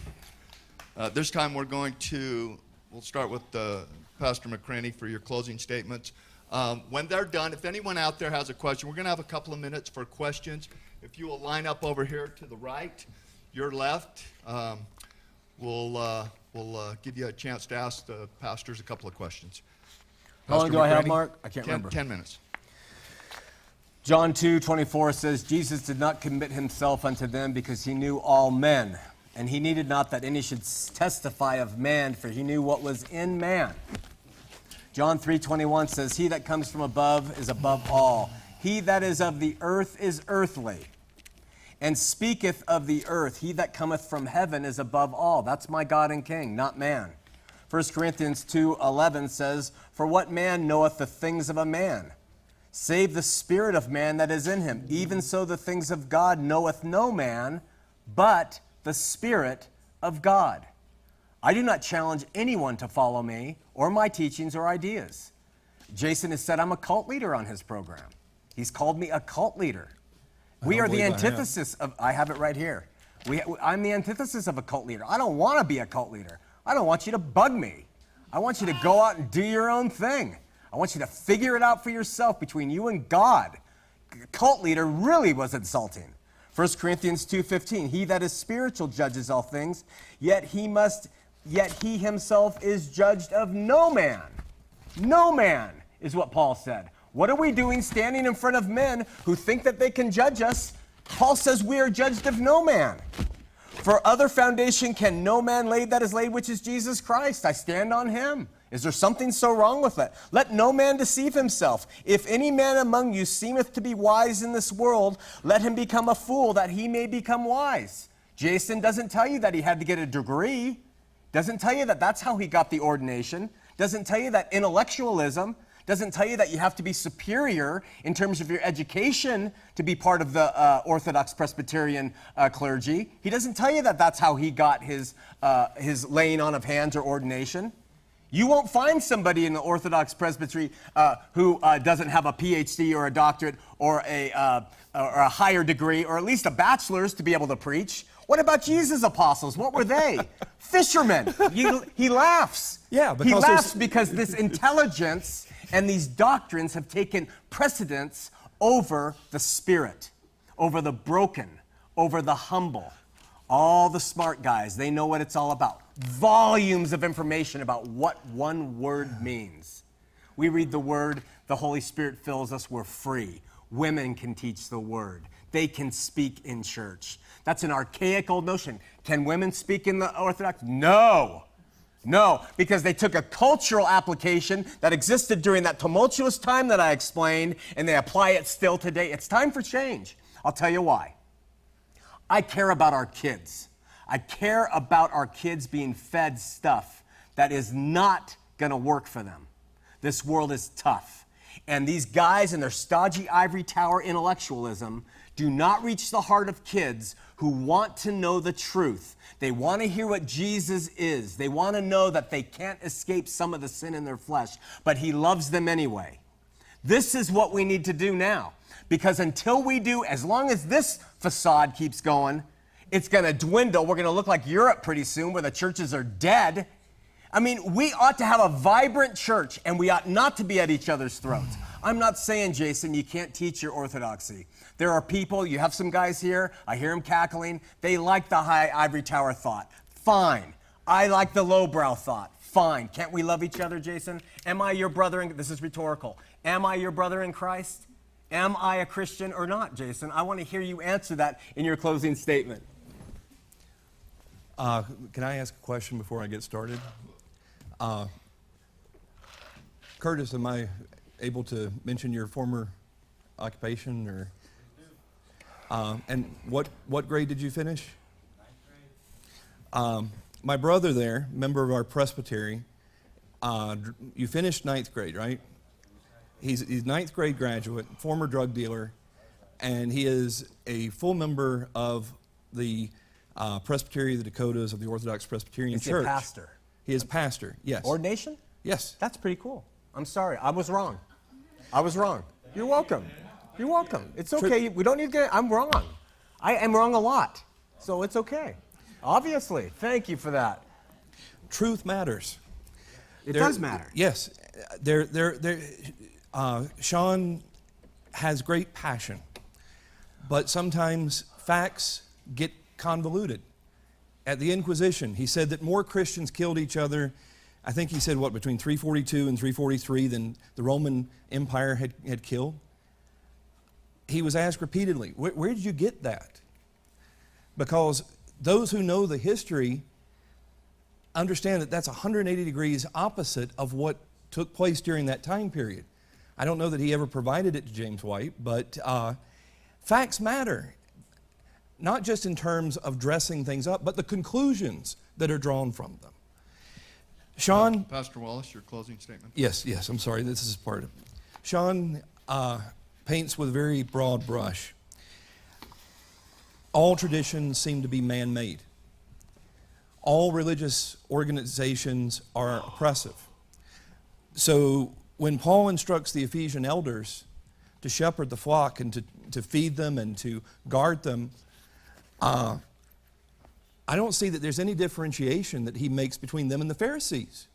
Uh, this time we're going to, we'll start with uh, Pastor McCraney for your closing statements. Um, when they're done, if anyone out there has a question, we're going to have a couple of minutes for questions. If you will line up over here to the right, your left, um, we'll, uh, we'll uh, give you a chance to ask the pastors a couple of questions. How long do I have, Mark? I can't ten, remember. Ten minutes. John 2 24 says, Jesus did not commit himself unto them because he knew all men. And he needed not that any should testify of man, for he knew what was in man. John 3:21 says, "He that comes from above is above all. He that is of the earth is earthly, and speaketh of the earth. He that cometh from heaven is above all." That's my God and King, not man. 1 Corinthians 2:11 says, "For what man knoweth the things of a man, save the spirit of man that is in him? Even so the things of God knoweth no man, but the spirit of God." I do not challenge anyone to follow me or my teachings or ideas. Jason has said I'm a cult leader on his program. He's called me a cult leader. We are the antithesis I of, I have it right here. We, I'm the antithesis of a cult leader. I don't want to be a cult leader. I don't want you to bug me. I want you to go out and do your own thing. I want you to figure it out for yourself between you and God. Cult leader really was insulting. 1 Corinthians 2:15 He that is spiritual judges all things, yet he must yet he himself is judged of no man. No man is what Paul said. What are we doing standing in front of men who think that they can judge us? Paul says we are judged of no man. For other foundation can no man lay that is laid, which is Jesus Christ. I stand on him. Is there something so wrong with it? Let no man deceive himself. If any man among you seemeth to be wise in this world, let him become a fool that he may become wise. Jason doesn't tell you that he had to get a degree. Doesn't tell you that that's how he got the ordination. Doesn't tell you that intellectualism. Doesn't tell you that you have to be superior in terms of your education to be part of the uh, Orthodox Presbyterian uh, clergy. He doesn't tell you that that's how he got his, uh, his laying on of hands or ordination. You won't find somebody in the Orthodox Presbytery uh, who uh, doesn't have a PhD or a doctorate or a, uh, or a higher degree or at least a bachelor's to be able to preach. What about Jesus' apostles? What were they? Fishermen. He, he laughs. Yeah, he laughs because this intelligence and these doctrines have taken precedence over the spirit, over the broken, over the humble, All the smart guys, they know what it's all about. Volumes of information about what one word means. We read the word, the Holy Spirit fills us, we're free. Women can teach the word, they can speak in church. That's an archaic old notion. Can women speak in the Orthodox? No. No, because they took a cultural application that existed during that tumultuous time that I explained and they apply it still today. It's time for change. I'll tell you why. I care about our kids. I care about our kids being fed stuff that is not going to work for them. This world is tough. And these guys and their stodgy ivory tower intellectualism do not reach the heart of kids who want to know the truth. They want to hear what Jesus is. They want to know that they can't escape some of the sin in their flesh, but He loves them anyway. This is what we need to do now. Because until we do, as long as this facade keeps going, it's going to dwindle. We're going to look like Europe pretty soon, where the churches are dead. I mean, we ought to have a vibrant church, and we ought not to be at each other's throats. I'm not saying, Jason, you can't teach your orthodoxy. There are people, you have some guys here, I hear them cackling. They like the high ivory tower thought. Fine. I like the lowbrow thought. Fine. Can't we love each other, Jason? Am I your brother in this is rhetorical. Am I your brother in Christ? Am I a Christian or not, Jason? I want to hear you answer that in your closing statement. Uh, can I ask a question before I get started? Uh, Curtis, am I able to mention your former occupation or? Uh, and what, what grade did you finish? Ninth grade. Um, my brother there, member of our presbytery, uh, you finished ninth grade, right? He's, he's ninth grade graduate, former drug dealer, and he is a full member of the uh, Presbytery of the Dakotas of the Orthodox Presbyterian Is he Church. a pastor? He is pastor, yes. Ordination? yes. That's pretty cool. I'm sorry. I was wrong. I was wrong. You're welcome. You're welcome. It's okay. We don't need to get. I'm wrong. I am wrong a lot. So it's okay. Obviously. Thank you for that. Truth matters. It There- does matter. Yes. There, there, there, uh, Shawn has great passion, but sometimes facts get convoluted. At the Inquisition, he said that more Christians killed each other. I think he said, what, between 342 and 343 than the Roman Empire had, had killed. He was asked repeatedly, where, where did you get that? Because those who know the history understand that that's 180 degrees opposite of what took place during that time period. I don't know that he ever provided it to James White, but uh, facts matter, not just in terms of dressing things up, but the conclusions that are drawn from them. Shawn, Pastor Wallace, your closing statement. yes, yes, I'm sorry, this is part of Shawn uh, paints with a very broad brush. All traditions seem to be man made all religious organizations are oppressive. So when Paul instructs the Ephesian elders to shepherd the flock and to, to feed them and to guard them, uh, I don't see that there's any differentiation that he makes between them and the Pharisees.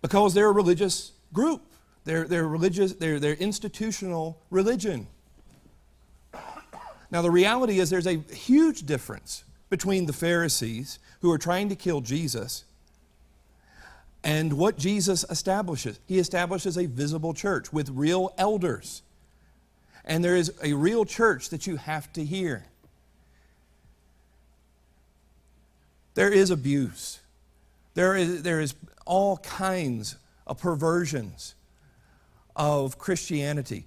Because they're a religious group. They're, they're religious, they're, they're institutional religion. Now, the reality is there's a huge difference between the Pharisees who are trying to kill Jesus and what Jesus establishes. He establishes a visible church with real elders. And there is a real church that you have to hear. There is abuse. There is, there is all kinds of perversions of Christianity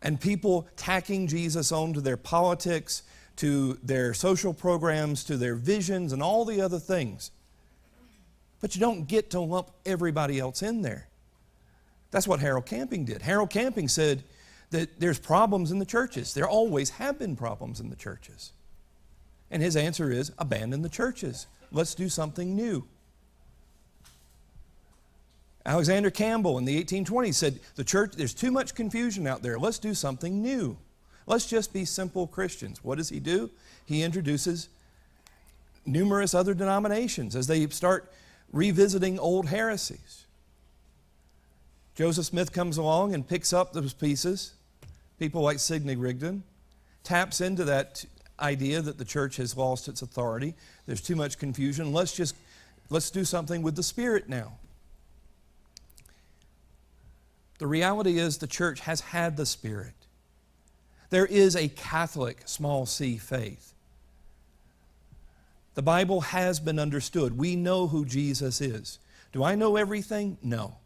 and people tacking Jesus onto their politics, to their social programs, to their visions, and all the other things. But you don't get to lump everybody else in there. That's what Harold Camping did. Harold Camping said that there's problems in the churches. There always have been problems in the churches. And his answer is abandon the churches. Let's do something new. Alexander Campbell in the 1820s said, The church, there's too much confusion out there. Let's do something new. Let's just be simple Christians. What does he do? He introduces numerous other denominations as they start revisiting old heresies. Joseph Smith comes along and picks up those pieces, people like Sidney Rigdon, taps into that idea that the church has lost its authority. There's too much confusion. Let's just let's do something with the spirit now. The reality is the church has had the spirit. There is a Catholic small c faith. The Bible has been understood. We know who Jesus is. Do I know everything? No.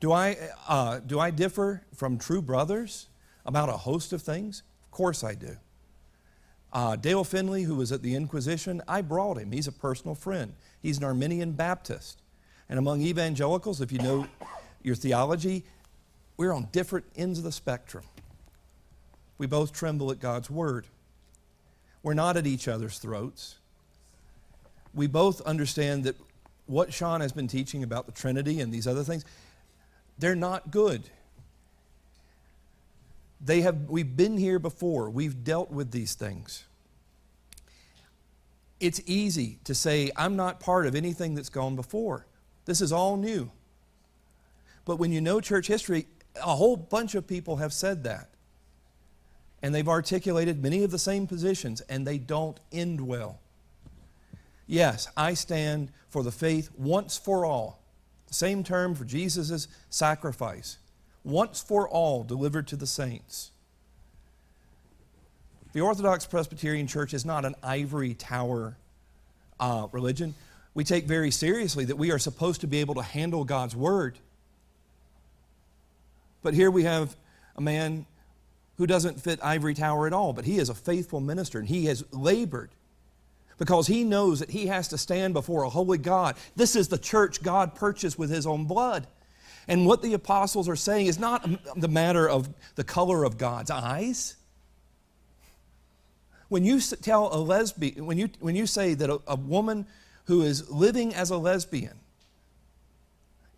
Do I, uh, do I differ from true brothers about a host of things? Of course I do. Uh, Dale Finley, who was at the Inquisition, I brought him. He's a personal friend. He's an Arminian Baptist. And among evangelicals, if you know your theology, we're on different ends of the spectrum. We both tremble at God's word. We're not at each other's throats. We both understand that what Shawn has been teaching about the Trinity and these other things, they're not good. They have, we've been here before. We've dealt with these things. It's easy to say, I'm not part of anything that's gone before. This is all new. But when you know church history, a whole bunch of people have said that. And they've articulated many of the same positions, and they don't end well. Yes, I stand for the faith once for all. The same term for Jesus' sacrifice once for all delivered to the saints. The Orthodox Presbyterian Church is not an ivory tower uh, religion. We take very seriously that we are supposed to be able to handle God's Word. But here we have a man who doesn't fit ivory tower at all, but he is a faithful minister and he has labored because he knows that he has to stand before a holy God. This is the church God purchased with his own blood. And what the apostles are saying is not the matter of the color of God's eyes. When you tell a lesbian, when you, when you say that a, a woman who is living as a lesbian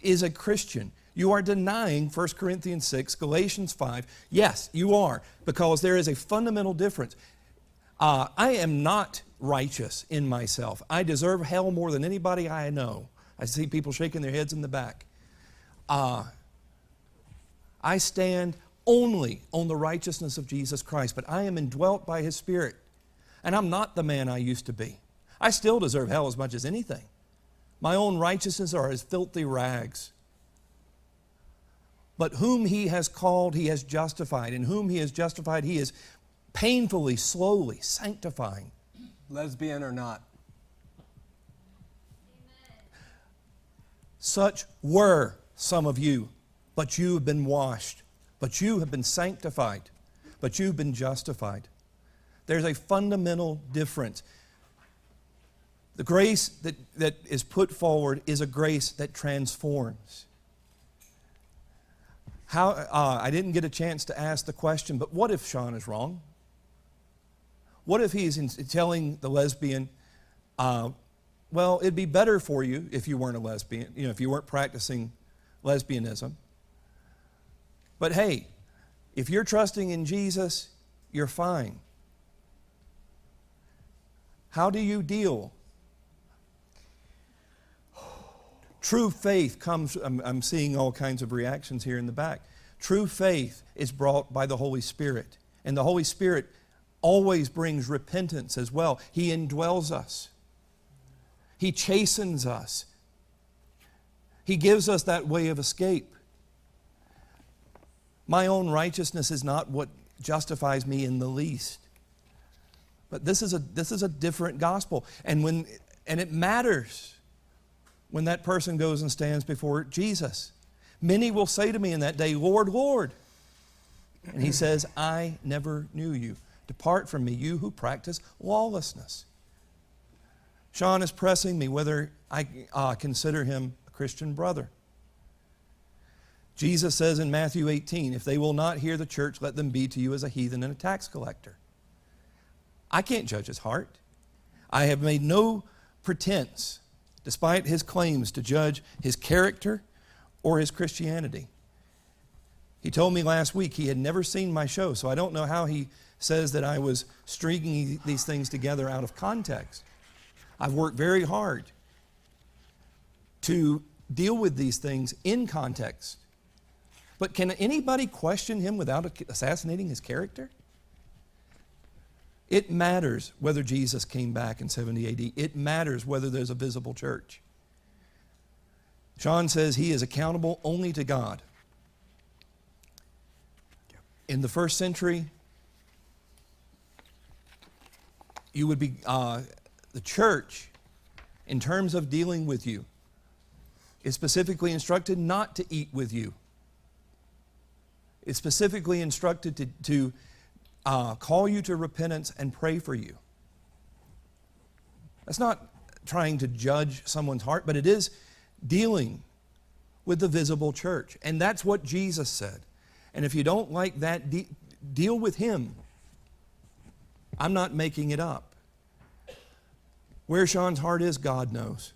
is a Christian, you are denying 1 Corinthians 6, Galatians 5. Yes, you are, because there is a fundamental difference. Uh, I am not righteous in myself. I deserve hell more than anybody I know. I see people shaking their heads in the back uh, I stand only on the righteousness of Jesus Christ, but I am indwelt by His Spirit. And I'm not the man I used to be. I still deserve hell as much as anything. My own righteousness are as filthy rags. But whom He has called, He has justified. And whom He has justified, He is painfully, slowly sanctifying. Lesbian or not? Such were some of you, but you have been washed, but you have been sanctified, but you've been justified. There's a fundamental difference. The grace that, that is put forward is a grace that transforms. How, uh, I didn't get a chance to ask the question, but what if Shawn is wrong? What if he's telling the lesbian, uh, well, it'd be better for you if you weren't a lesbian, you know, if you weren't practicing lesbianism. But hey, if you're trusting in Jesus, you're fine. How do you deal? True faith comes, I'm, I'm, seeing all kinds of reactions here in the back. True faith is brought by the Holy Spirit. And the Holy Spirit always brings repentance as well. He indwells us, He chastens us, he gives us that way of escape. My own righteousness is not what justifies me in the least. But this is a, this is a different gospel. And, when, and it matters when that person goes and stands before Jesus. Many will say to me in that day, Lord, Lord. And he says, I never knew you. Depart from me, you who practice lawlessness. Shawn is pressing me whether I uh, consider him a Christian brother. Jesus says in Matthew 18, if they will not hear the church, let them be to you as a heathen and a tax collector. I can't judge his heart. I have made no pretense, despite his claims, to judge his character or his Christianity. He told me last week he had never seen my show, so I don't know how he says that I was stringing these things together out of context. I've worked very hard to deal with these things in context. But can anybody question him without assassinating his character? It matters whether Jesus came back in 70 AD. It matters whether there's a visible church. Shawn says he is accountable only to God. In the first century, you would be, uh, the church, in terms of dealing with you, is specifically instructed not to eat with you. It's specifically instructed to, to uh, call you to repentance and pray for you. That's not trying to judge someone's heart, but it is dealing with the visible church. And that's what Jesus said. And if you don't like that, de- deal with Him. I'm not making it up. Where Shawn's heart is, God knows.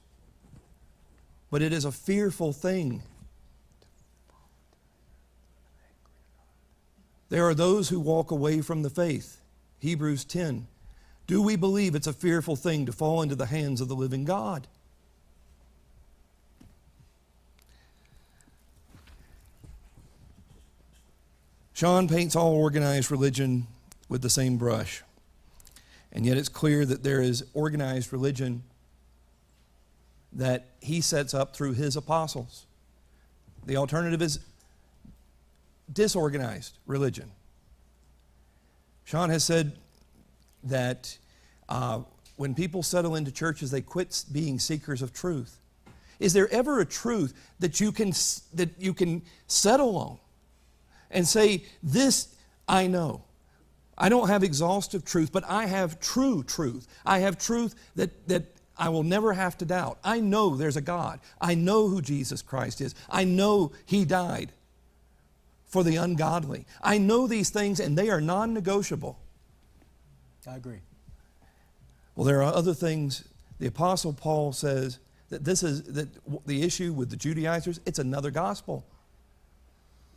But it is a fearful thing. There are those who walk away from the faith. Hebrews 10. Do we believe it's a fearful thing to fall into the hands of the living God? Shawn paints all organized religion with the same brush. And yet it's clear that there is organized religion that he sets up through his apostles. The alternative is disorganized religion. Shawn has said that uh, when people settle into churches, they quit being seekers of truth. Is there ever a truth that you can, that you can settle on and say, This I know? I don't have exhaustive truth, but I have true truth. I have truth that, that I will never have to doubt. I know there's a God. I know who Jesus Christ is. I know He died for the ungodly. I know these things and they are non negotiable. I agree. Well, there are other things. The Apostle Paul says that this is that the issue with the Judaizers, it's another gospel.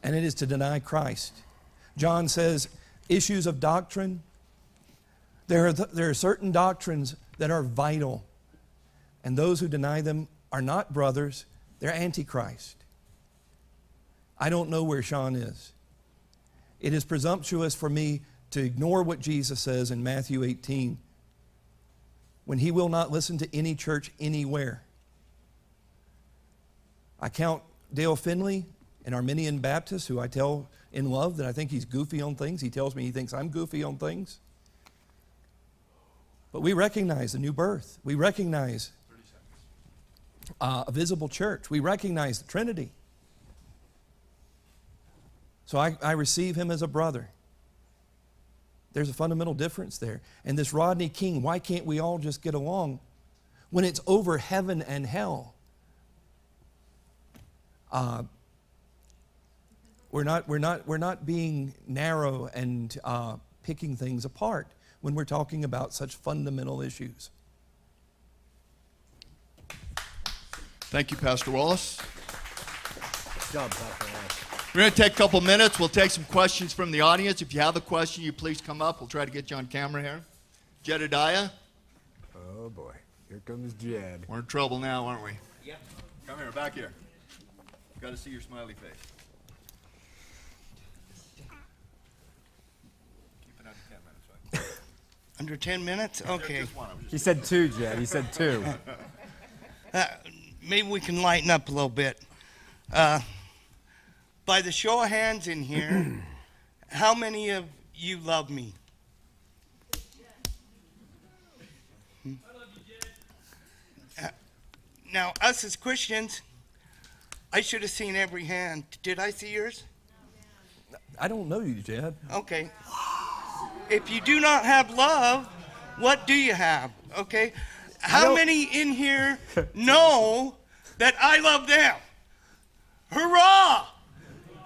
And it is to deny Christ. John says, issues of doctrine, there are, th- there are certain doctrines that are vital. And those who deny them are not brothers, they're antichrist. I don't know where Shawn is. It is presumptuous for me to ignore what Jesus says in Matthew 18 when he will not listen to any church anywhere. I count Dale Finley, an Arminian Baptist, who I tell in love that I think he's goofy on things. He tells me he thinks I'm goofy on things. But we recognize the new birth. We recognize uh, a visible church. We recognize the Trinity. So I, I receive him as a brother. There's a fundamental difference there. And this Rodney King, why can't we all just get along when it's over heaven and hell? Uh, we're not, we're, not, we're not being narrow and uh, picking things apart when we're talking about such fundamental issues. Thank you, Pastor Wallace. Good job, Pastor Wallace. We're going to take a couple minutes. We'll take some questions from the audience. If you have a question, you please come up. We'll try to get you on camera here. Jedediah, Oh boy, here comes Jed. we're in trouble now, aren't we? Yeah. Come here, back here. Got to see your smiley face. Keep it under 10 minutes, right? Under 10 minutes? Okay. Just one. I'm just- He said two, Jed. He said two. Uh, maybe we can lighten up a little bit. Uh, by the show of hands in here, how many of you love me? Hmm? Uh, Now, us as Christians, I should have seen every hand. Did I see yours? I don't know you, Jed. Okay. If you do not have love, what do you have? Okay. How many in here know that I love them? Hurrah!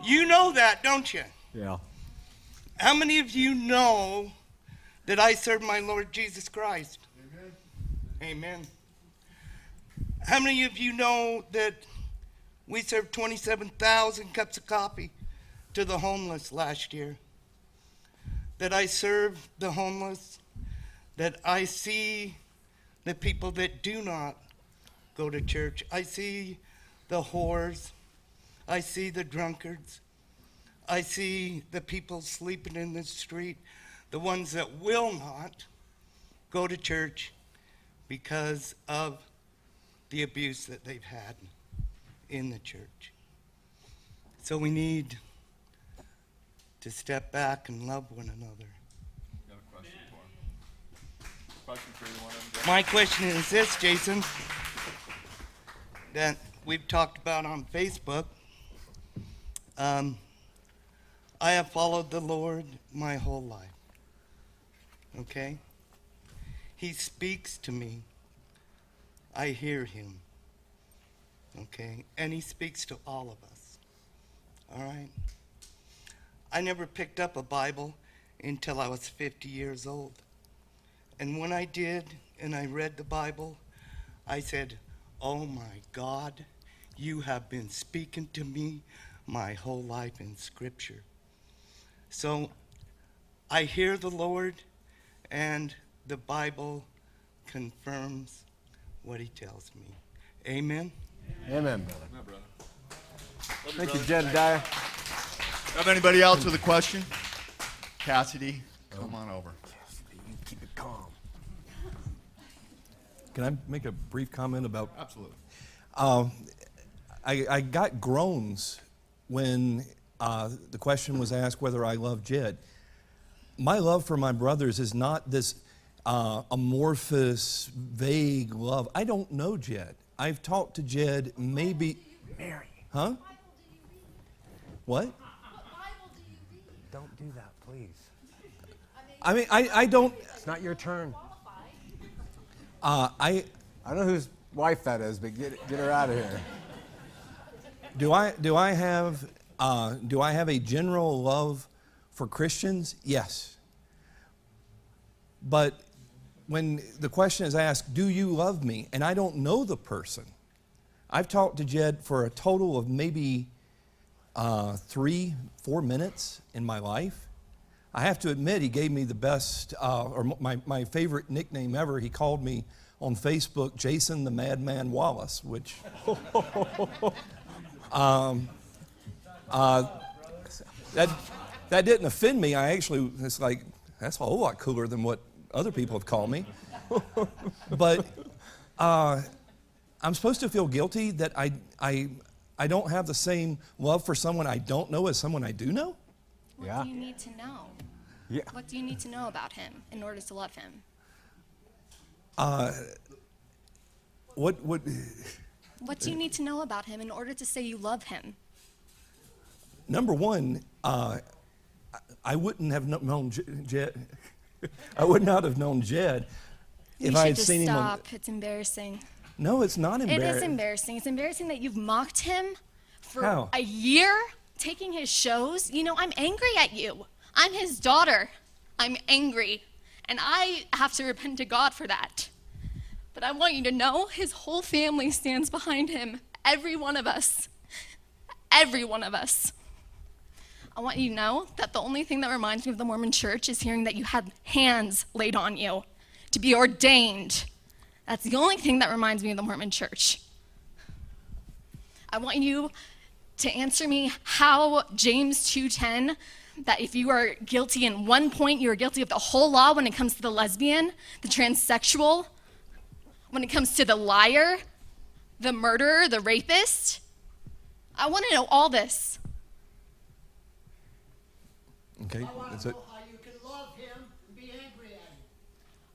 You know that, don't you? Yeah. How many of you know that I serve my Lord Jesus Christ? Amen. Amen. How many of you know that we served 27,000 cups of coffee to the homeless last year? That I serve the homeless? That I see the people that do not go to church? I see the whores. I see the drunkards. I see the people sleeping in the street, the ones that will not go to church because of the abuse that they've had in the church. So we need to step back and love one another. My question is this, Jason, that we've talked about on Facebook. Um, I have followed the Lord my whole life. Okay? He speaks to me. I hear him. Okay? And he speaks to all of us. All right? I never picked up a Bible until I was 50 years old. And when I did, and I read the Bible, I said, Oh my God, you have been speaking to me my whole life in Scripture. So I hear the Lord, and the Bible confirms what He tells me. Amen. Amen, brother. Thank you, Jedediah. Have anybody else with a question? Cassidy, come on over. Cassidy, keep it calm. Can I make a brief comment about Absolutely. I, I got groans when uh, the question was asked whether I love Jed. My love for my brothers is not this uh, amorphous, vague love. I don't know Jed. I've talked to Jed maybe. Mary, Huh? What? Don't do that, please. I mean, I, I don't. It's not your turn. Uh, I I don't know whose wife that is, but get, get her out of here. do. I do. I have. Uh, do I have a general love for Christians? Yes. But when the question is asked, "Do you love me?" and I don't know the person, I've talked to Jed for a total of maybe uh, three, four minutes in my life. I have to admit, he gave me the best, uh, or my, my favorite nickname ever. He called me on Facebook Jason the Madman Wallace, which um, uh, that, that didn't offend me. I actually, it's like, that's a whole lot cooler than what other people have called me. but uh, I'm supposed to feel guilty that I, I, I don't have the same love for someone I don't know as someone I do know? What Yeah. do you need to know? Yeah. What do you need to know about him in order to love him? What, what, What do you need to know about him in order to say you love him? number one, uh, I- I wouldn't have known Jed. I would not have known Jed You if should I had just seen him. On, stop. It's embarrassing. No, it's not It embarrassing. is embarrassing. It's embarrassing that you've mocked him for How? a year, taking his shows. You know, I'm angry at you. I'm his daughter. I'm angry. And I have to repent to God for that. But I want you to know his whole family stands behind him. Every one of us. Every one of us. I want you to know that the only thing that reminds me of the Mormon church is hearing that you had hands laid on you to be ordained. That's the only thing that reminds me of the Mormon church. I want you to answer me how James 2:10 that if you are guilty in one point, you are guilty of the whole law when it comes to the lesbian, the transsexual, when it comes to the liar, the murderer, the rapist. I want to know all this. okay, I want that's to it. know how you can love him and be angry at him.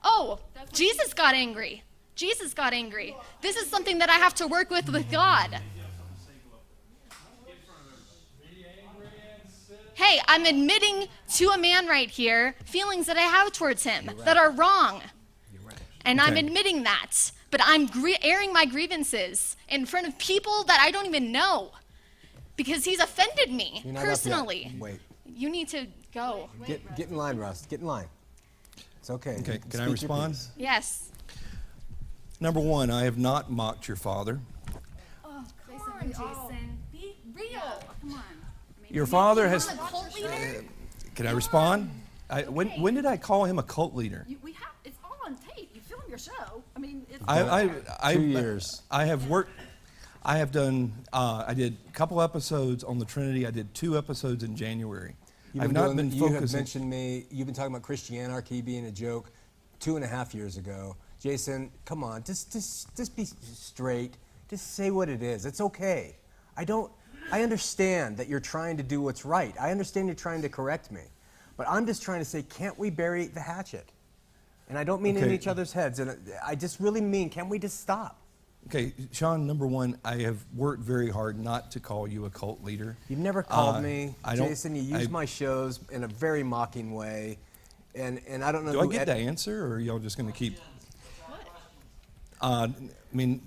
Oh, Jesus got angry. Jesus got angry. This is something that I have to work with with God. Hey, I'm admitting to a man right here feelings that I have towards him that are wrong. And I'm admitting that. But I'm gre- airing my grievances in front of people that I don't even know because he's offended me You're not up yet. personally. Wait. You need to go. Get, get in line, Russ. Get in line. It's okay. Okay, Speak can I your respond? Yes. Number one, I have not mocked your father. Oh, come on, Jason. Be real. Come on. Your father has. I'm a cult leader. Can I respond? I, when, when did I call him a cult leader? You, we have it's all on tape. You film your show. I mean, it's I, I, I, Two years. I have worked. I have done. Uh, I did a couple episodes on the Trinity. I did two episodes in January. You've I've been not doing- been You have mentioned me. You've been talking about Christianarchy being a joke two and a half years ago. Jason, come on, just just just be straight. Just say what it is. It's okay. I don't. I understand that you're trying to do what's right. I understand you're trying to correct me, but I'm just trying to say, can't we bury the hatchet? And I don't mean in each other's heads. And I just really mean, can we just stop? Okay, Shawn. Number one, I have worked very hard not to call you a cult leader. You've never called Uh, me, I don't- Jason. You use I- my shows in a very mocking way, and and I don't know. Do I get ed- to answer, or are y'all just going to keep? Uh, I mean,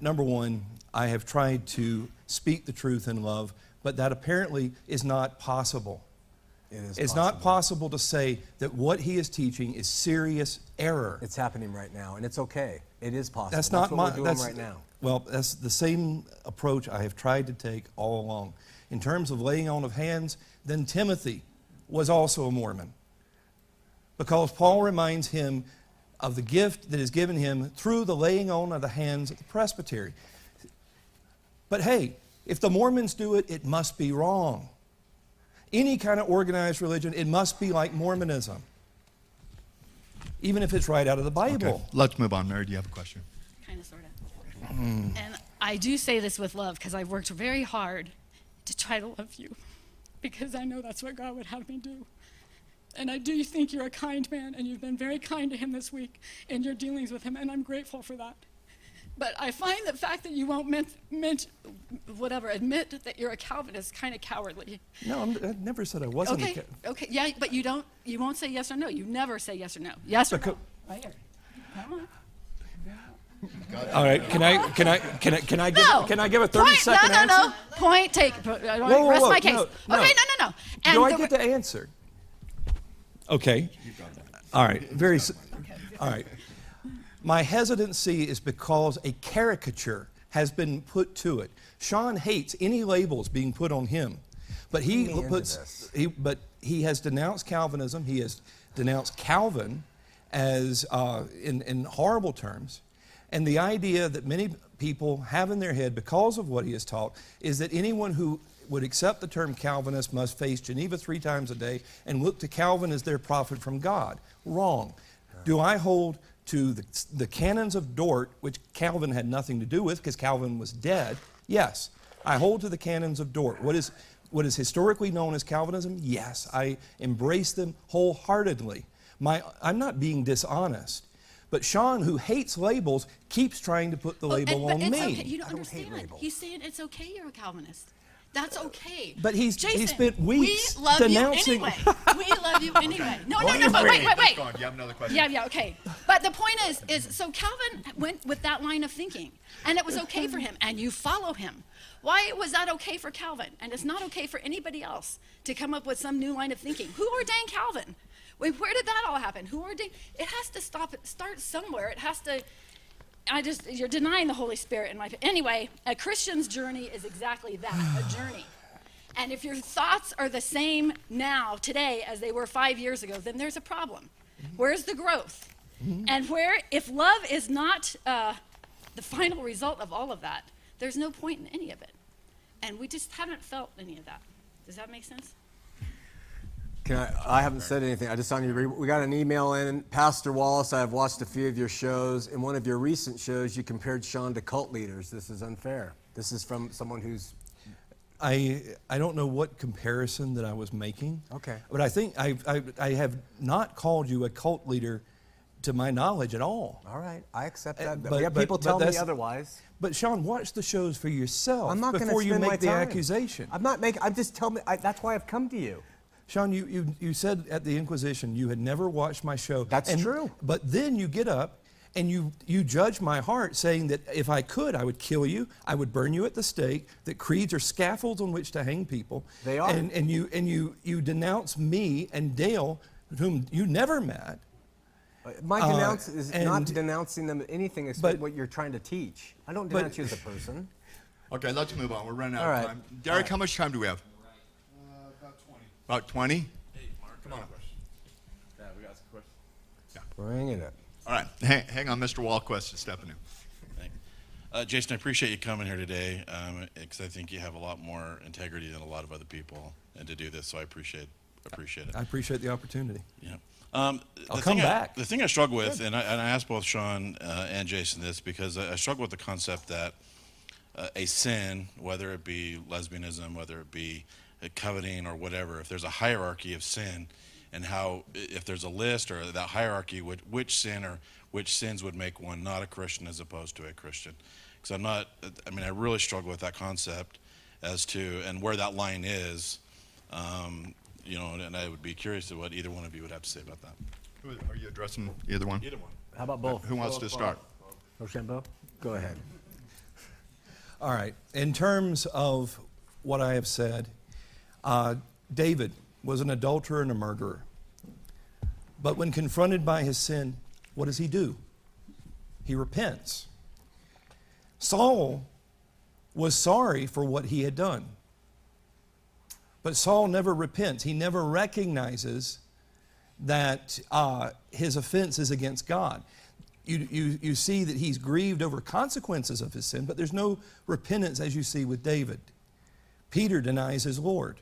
number one, I have tried to speak the truth in love, but that apparently is not possible. It is It's not possible to say that what he is teaching is serious error. It's happening right now, and it's okay. It is possible. That's not what my. we're doing that's right now. Well, that's the same approach I have tried to take all along. In terms of laying on of hands, then Timothy was also a Mormon, because Paul reminds him of the gift that is given him through the laying on of the hands at the presbytery. But hey, if the Mormons do it, it must be wrong. Any kind of organized religion, it must be like Mormonism, even if it's right out of the Bible. Okay, let's move on. Mary, do you have a question? Kind of, sort of. And I do say this with love because I've worked very hard to try to love you because I know that's what God would have me do. And I do think you're a kind man, and you've been very kind to him this week in your dealings with him, and I'm grateful for that. But I find the fact that you won't ment, ment, whatever, admit that you're a Calvinist kind of cowardly. No, I'm, I never said I wasn't. a Okay, ca- okay, yeah, but you don't, you won't say yes or no. You never say yes or no. Yes or no. Becau- Right here. Come on. All right, can I can I can I can I give No. can I give a thirty Point, second no, no, answer? no. Point taken. I want Whoa, to whoa, rest whoa, my case. no, okay, no. no, no, no. And Do I the- get to answer? Okay. All right. Very. All right. My hesitancy is because a caricature has been put to it. Shawn hates any labels being put on him, but he puts. He, but he has denounced Calvinism. He has denounced Calvin as uh, in in horrible terms, and the idea that many people have in their head because of what he has taught is that anyone who would accept the term Calvinist must face Geneva three times a day and look to Calvin as their prophet from God. Wrong. Do I hold to the, the canons of Dort, which Calvin had nothing to do with because Calvin was dead? Yes. I hold to the canons of Dort. What is, what is historically known as Calvinism? Yes. I embrace them wholeheartedly. My, I'm not being dishonest. But Shawn, who hates labels, keeps trying to put the Oh, label and- but on it's me. Okay. You don't, I don't hate understand. labels. He's saying it's okay you're a Calvinist. That's okay. But he's- he spent weeks we love denouncing- you anyway. we love you anyway. No, no, no, but wait, wait, wait. Go on. You have another question? Yeah, yeah, okay. But the point is, is so Calvin went with that line of thinking, and it was okay for him, and you follow him. Why was that okay for Calvin, and it's not okay for anybody else to come up with some new line of thinking? Who ordained Calvin? Wait, where did that all happen? Who ordained? It has to stop. Start somewhere. It has to. I just you're denying the Holy Spirit in my anyway. A Christian's journey is exactly that, a journey. And if your thoughts are the same now, today, as they were five years ago, then there's a problem. Where's the growth? And where, if love is not uh, the final result of all of that, there's no point in any of it. And we just haven't felt any of that. Does that make sense? Can I, I haven't said anything. I just want you to read. We got an email in. Pastor Wallace, I have watched a few of your shows. In one of your recent shows, you compared Shawn to cult leaders. This is unfair. This is from someone who's. I, I don't know what comparison that I was making. Okay. But I think I, I, I have not called you a cult leader to my knowledge at all. All right, I accept Uh, that. but- we have but- people but tell me otherwise. But Shawn, watch the shows for yourself I'm not before you make the time. accusation. I'm not making. I'm just telling. me. I, that's why I've come to you. Shawn, you, you, you said at the Inquisition you had never watched my show. That's And- true. But then you get up and you, you judge my heart, saying that if I could, I would kill you, I would burn you at the stake, that creeds are scaffolds on which to hang people. They are. And, and, you, and you, you denounce me and Dale, whom you never met. My Uh, denounce is not denouncing them anything except but- what you're trying to teach. I don't but- denounce you as a person. Okay, let's move on. We're running out All of right. time. Derek, how much time do we have? About 20. Hey, Mark, come on. Yeah, we got some questions. Yeah. Bring it up. All right. Hang, hang on, Mr. Walquist is stepping in. Thank- Uh, Jason, I appreciate you coming here today because I think you have a lot more integrity than a lot of other people and to do this, so I appreciate appreciate it. I appreciate the opportunity. Yeah. Um, I'll the come thing I- back. the thing I struggle with, and I, and I asked both Shawn uh, and Jason this because I, I struggle with the concept that uh, a sin, whether it be lesbianism, whether it be uh, coveting or whatever, if there's a hierarchy of sin, and how if there's a list or that hierarchy, would, which sin or which sins would make one not a Christian as opposed to a Christian? Because I'm not. I mean, I really struggle with that concept as to and where that line is. Um, you know, and I would be curious to what either one of you would have to say about that. Are you addressing either one? Either one. How about both? Who wants to start? Rochambeau? Go ahead. All right. In terms of what I have said, uh, David was an adulterer and a murderer. But when confronted by his sin, what does he do? He repents. Saul was sorry for what he had done. But Saul never repents. He never recognizes that uh, his offense is against God. You, you, you see that he's grieved over consequences of his sin, but there's no repentance as you see with David. Peter denies his Lord.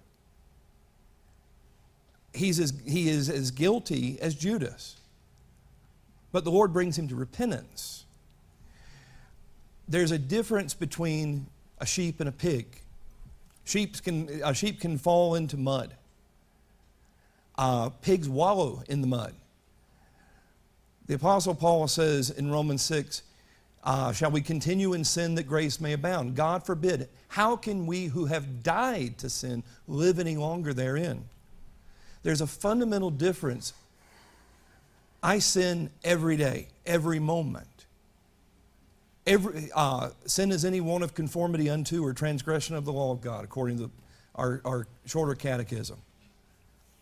He's as, he is as guilty as Judas. But the Lord brings him to repentance. There's a difference between a sheep and a pig. Sheep can, a sheep can fall into mud. Uh, pigs wallow in the mud. The Apostle Paul says in Romans 6, uh, Shall we continue in sin that grace may abound? God forbid. How can we who have died to sin live any longer therein? There's a fundamental difference. I sin every day, every moment. Every, uh, sin is any one of conformity unto or transgression of the law of God, according to our, our shorter catechism.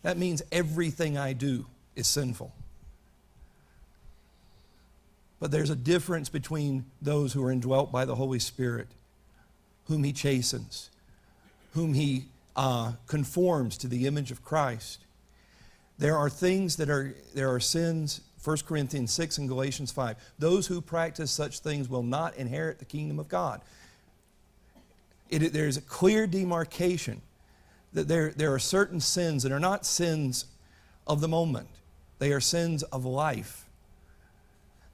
That means everything I do is sinful. But there's a difference between those who are indwelt by the Holy Spirit, whom He chastens, whom He uh, conforms to the image of Christ. There are things that are, there are sins, 1 Corinthians 6 and Galatians 5. Those who practice such things will not inherit the kingdom of God. It, there's a clear demarcation that there, there are certain sins that are not sins of the moment, they are sins of life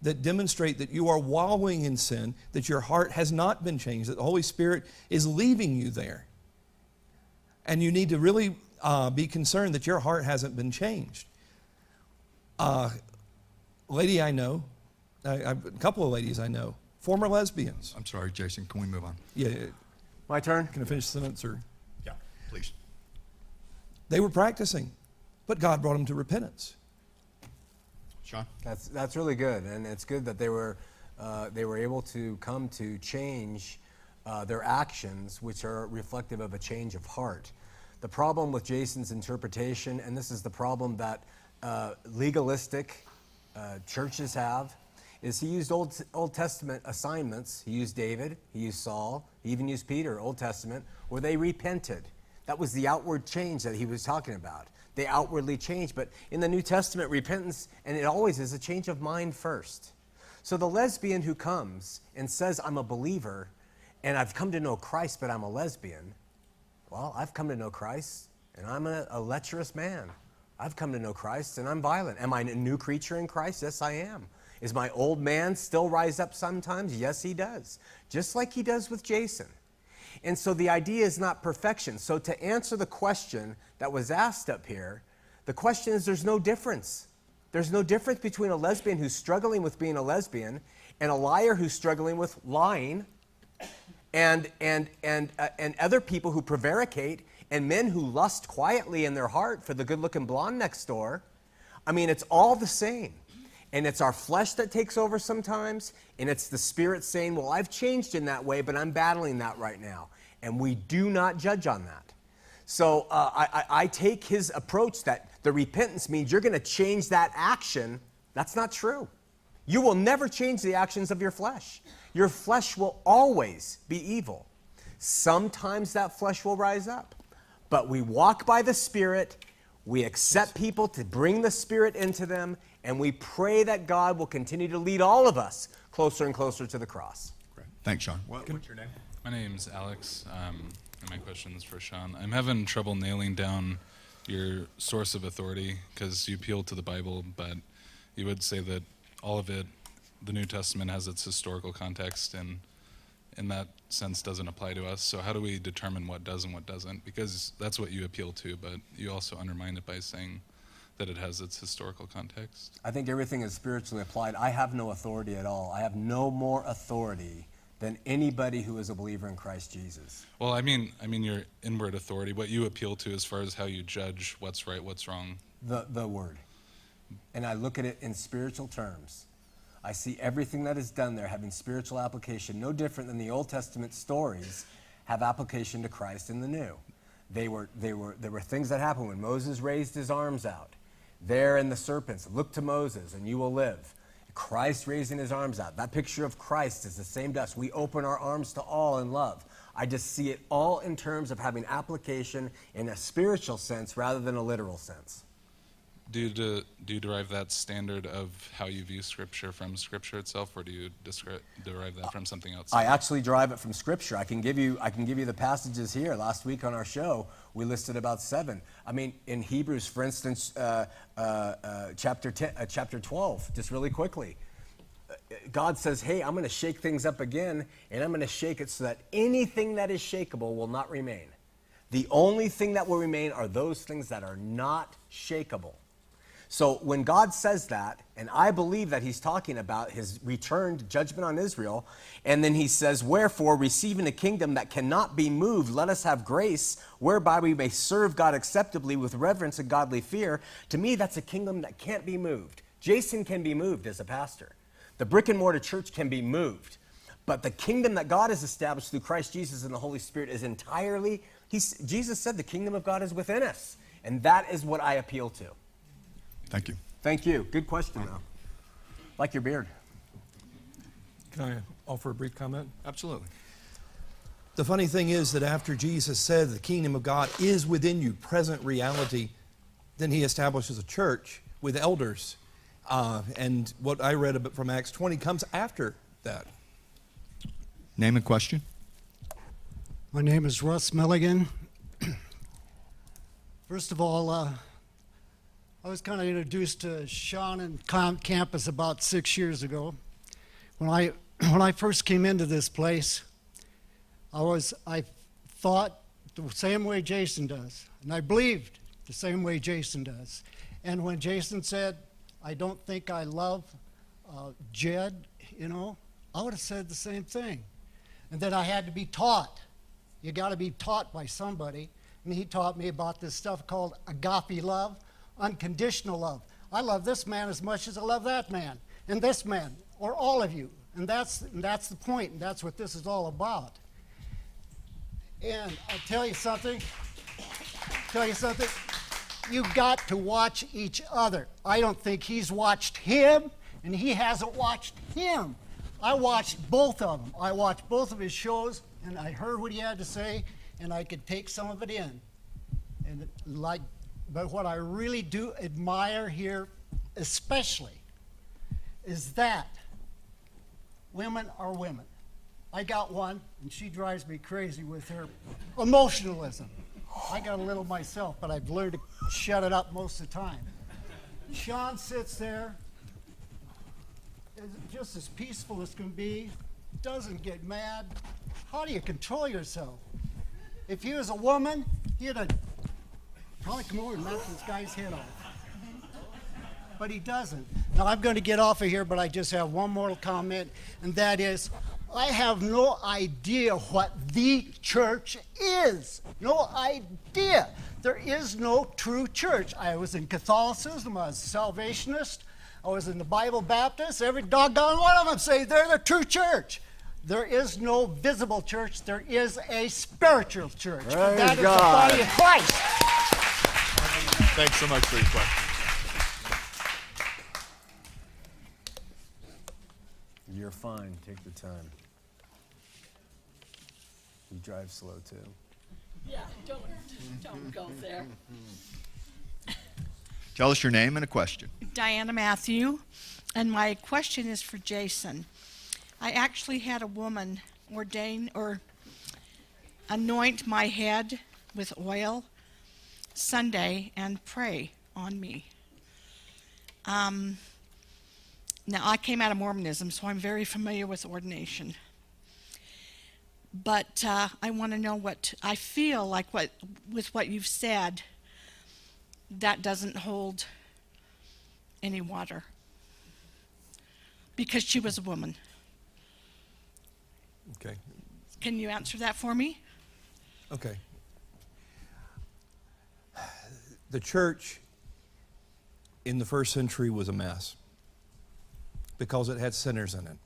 that demonstrate that you are wallowing in sin, that your heart has not been changed, that the Holy Spirit is leaving you there. And you need to really uh, be concerned that your heart hasn't been changed. Uh, lady I know, I, I, a couple of ladies I know, former lesbians. I'm sorry, Jason. Can we move on? Yeah. My turn? Can I finish the sentence? Or? Yeah, please. They were practicing, but God brought them to repentance. Shawn? That's, that's really good, and it's good that they were, uh, they were able to come to change uh, their actions, which are reflective of a change of heart. The problem with Jason's interpretation, and this is the problem that uh, legalistic uh, churches have, is he used Old, Old Testament assignments. He used David, he used Saul, he even used Peter, Old Testament, where they repented. That was the outward change that he was talking about. They outwardly changed. But in the New Testament, repentance, and it always is a change of mind first. So the lesbian who comes and says, I'm a believer and I've come to know Christ, but I'm a lesbian, well, I've come to know Christ and I'm a, a lecherous man. I've come to know Christ and I'm violent. Am I a new creature in Christ? Yes, I am. Is my old man still rise up sometimes? Yes, he does. Just like he does with Jason. And so the idea is not perfection. So to answer the question that was asked up here, the question is there's no difference. There's no difference between a lesbian who's struggling with being a lesbian and a liar who's struggling with lying and, and, and, uh, and other people who prevaricate and men who lust quietly in their heart for the good looking blonde next door. I mean, it's all the same. And it's our flesh that takes over sometimes, and it's the spirit saying, Well, I've changed in that way, but I'm battling that right now. And we do not judge on that. So uh, I, I, I take his approach that the repentance means you're going to change that action. That's not true. You will never change the actions of your flesh. Your flesh will always be evil. Sometimes that flesh will rise up. But we walk by the Spirit, we accept people to bring the Spirit into them, and we pray that God will continue to lead all of us closer and closer to the cross. Great. Thanks, Shawn. What, what's your name? My name's Alex, um, and my question is for Shawn. I'm having trouble nailing down your source of authority because you appeal to the Bible, but you would say that all of it, the New Testament has its historical context and in that sense doesn't apply to us. So how do we determine what does and what doesn't? Because that's what you appeal to, but you also undermine it by saying that it has its historical context. I think everything is spiritually applied. I have no authority at all. I have no more authority than anybody who is a believer in Christ Jesus. Well, I mean, I mean your inward authority, what you appeal to as far as how you judge what's right, what's wrong. The the word. And I look at it in spiritual terms. I see everything that is done there having spiritual application, no different than the Old Testament stories have application to Christ in the New. They were, they were, there were things that happened when Moses raised his arms out. There in the serpents, look to Moses and you will live. Christ raising his arms out. That picture of Christ is the same to us. We open our arms to all in love. I just see it all in terms of having application in a spiritual sense rather than a literal sense. Do you, de- do you derive that standard of how you view Scripture from Scripture itself, or do you descri- derive that from something else? I actually derive it from Scripture. I can give you I can give you the passages here. Last week on our show, we listed about seven. I mean, in Hebrews, for instance, uh, uh, uh, chapter 10, uh, chapter 12, just really quickly. God says, Hey, I'm going to shake things up again, and I'm going to shake it so that anything that is shakable will not remain. The only thing that will remain are those things that are not shakable. So when God says that, and I believe that he's talking about his returned judgment on Israel, and then he says, Wherefore, receiving a kingdom that cannot be moved, let us have grace whereby we may serve God acceptably with reverence and godly fear. To me, that's a kingdom that can't be moved. Jason can be moved as a pastor, the brick and mortar church can be moved. But the kingdom that God has established through Christ Jesus and the Holy Spirit is entirely, Jesus said, the kingdom of God is within us. And that is what I appeal to. Thank you. Thank you. Good question, though. Like your beard. Can I offer a brief comment? Absolutely. The funny thing is that after Jesus said the kingdom of God is within you, present reality, then he establishes a church with elders. Uh, and what I read about from Acts 20 comes after that. Name and question. My name is Russ Milligan. First of all, uh, I was kind of introduced to Shawn and campus about six years ago. When I when I first came into this place, I was I thought the same way Jason does, and I believed the same way Jason does. And when Jason said, "I don't think I love uh, Jed," you know, I would have said the same thing. And then I had to be taught. You got to be taught by somebody. And he taught me about this stuff called agape love, unconditional love. I love this man as much as I love that man, and this man, or all of you. And that's, and that's the point, and that's what this is all about. And I'll tell you something. Tell you something. You've got to watch each other. I don't think he's watched him, and he hasn't watched him. I watched both of them. I watched both of his shows, and I heard what he had to say, and I could take some of it in. And like, but what I really do admire here, especially, is that women are women. I got one, and she drives me crazy with her emotionalism. I got a little myself, but I've learned to shut it up most of the time. Shawn sits there, just as peaceful as can be, doesn't get mad. How do you control yourself? If he was a woman, he'd have probably come over and knock this guy's head off. But he doesn't. Now I'm going to get off of here, but I just have one more comment, and that is I have no idea what the church is. No idea. There is no true church. I was in Catholicism, I was a Salvationist, I was in the Bible Baptist. Every doggone one of them say they're the true church. There is no visible church, there is a spiritual church. and Praise that is God. the body of Christ. Thanks so much for your question. You're fine. Take the time. You drive slow too. Yeah, don't, don't go there. Tell us your name and a question. Diana Matthew, and my question is for Jason. I actually had a woman ordain or anoint my head with oil, Sunday and pray on me. Um, now, I came out of Mormonism, so I'm very familiar with ordination. But uh, I want to know what I feel like. What with what you've said, that doesn't hold any water because she was a woman. Okay. Can you answer that for me? Okay. The church in the first century was a mess because it had sinners in it.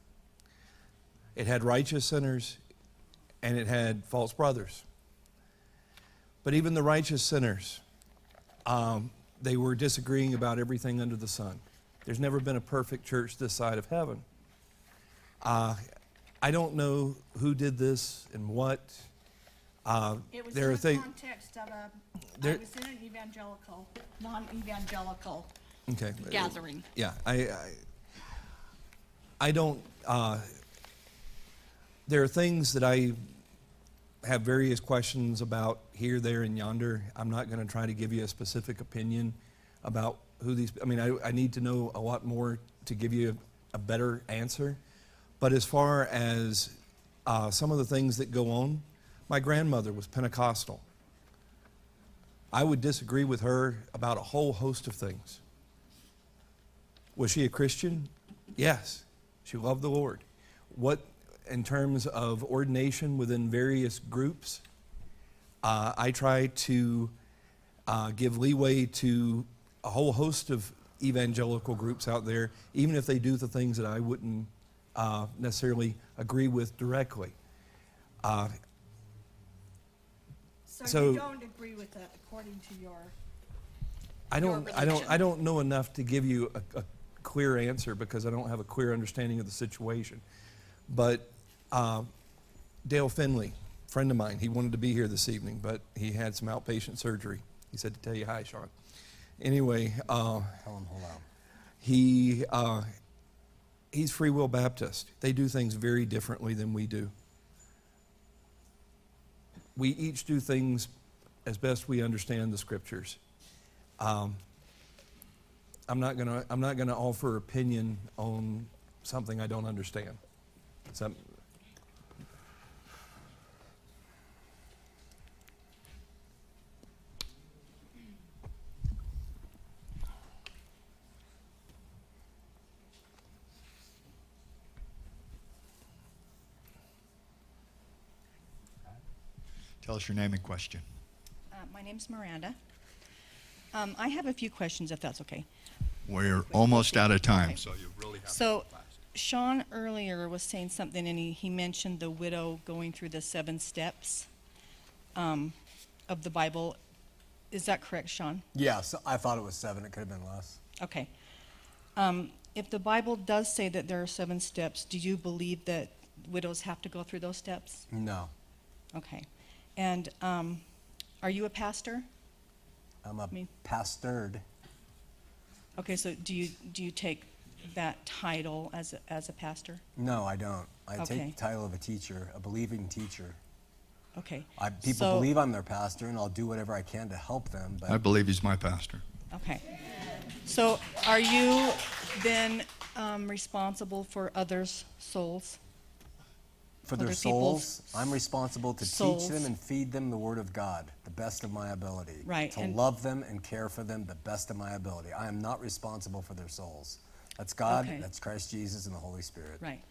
It had righteous sinners and it had false brothers. But even the righteous sinners, um, they were disagreeing about everything under the sun. There's never been a perfect church this side of heaven. Uh, I don't know who did this and what. Uh, It was there in are the things. context of a. There- was in an evangelical, non-evangelical Okay. gathering. Yeah, I, I, I don't. Uh, there are things that I have various questions about here, there, and yonder. I'm not going to try to give you a specific opinion about who these. I mean, I, I need to know a lot more to give you a, better answer. But as far as uh, some of the things that go on, my grandmother was Pentecostal. I would disagree with her about a whole host of things. Was she a Christian? Yes. She loved the Lord. What, in terms of ordination within various groups, uh, I try to uh, give leeway to a whole host of evangelical groups out there, even if they do the things that I wouldn't uh, necessarily agree with directly. Uh, So, So- you don't agree with that according to your. I your don't, I don't, religion. I don't know enough to give you a, a clear answer because I don't have a clear understanding of the situation. But uh, Dale Finley, friend of mine, he wanted to be here this evening, but he had some outpatient surgery. He said to tell you hi, Shawn. Anyway, uh, Tell him hello. he uh, he's Free Will Baptist. They do things very differently than we do. We each do things as best we understand the scriptures. Um, I'm not gonna I'm not gonna offer opinion on something I don't understand. Tell us your name and question. Uh, my name's Miranda. Um, I have a few questions, if that's okay. We're almost out of time, so you really have So, Shawn earlier was saying something, and he, he mentioned the widow going through the seven steps um, of the Bible. Is that correct, Shawn? Yeah, so I thought it was seven. It could have been less. Okay. Um, if the Bible does say that there are seven steps, do you believe that widows have to go through those steps? No. Okay. And um, are you a pastor? I'm a mean- pastored. Okay, so do you do you take that title as a, as a pastor? No, I don't. I Okay. take the title of a teacher, a believing teacher. Okay. I, people So- believe I'm their pastor, and I'll do whatever I can to help them. But I believe he's my pastor. Okay. So are you then um, responsible for others' souls? For their other souls, I'm responsible to teach them and feed them the Word of God, the best of my ability. Right, To and- love them and care for them the best of my ability. I am not responsible for their souls. That's God, Okay. that's Christ Jesus, and the Holy Spirit. Right.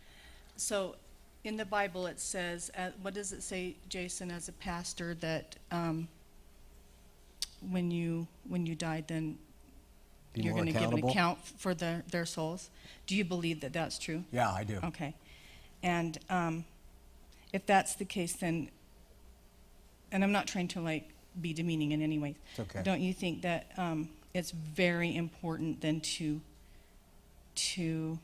So in the Bible, it says, uh, what does it say, Jason, as a pastor, that um, when you when you died, then Be you're going to give an account for their, their souls? Do you believe that that's true? Yeah, I do. Okay. And um, if that's the case, then, and I'm not trying to like be demeaning in any way. It's okay. Don't you think that um, it's very important then to to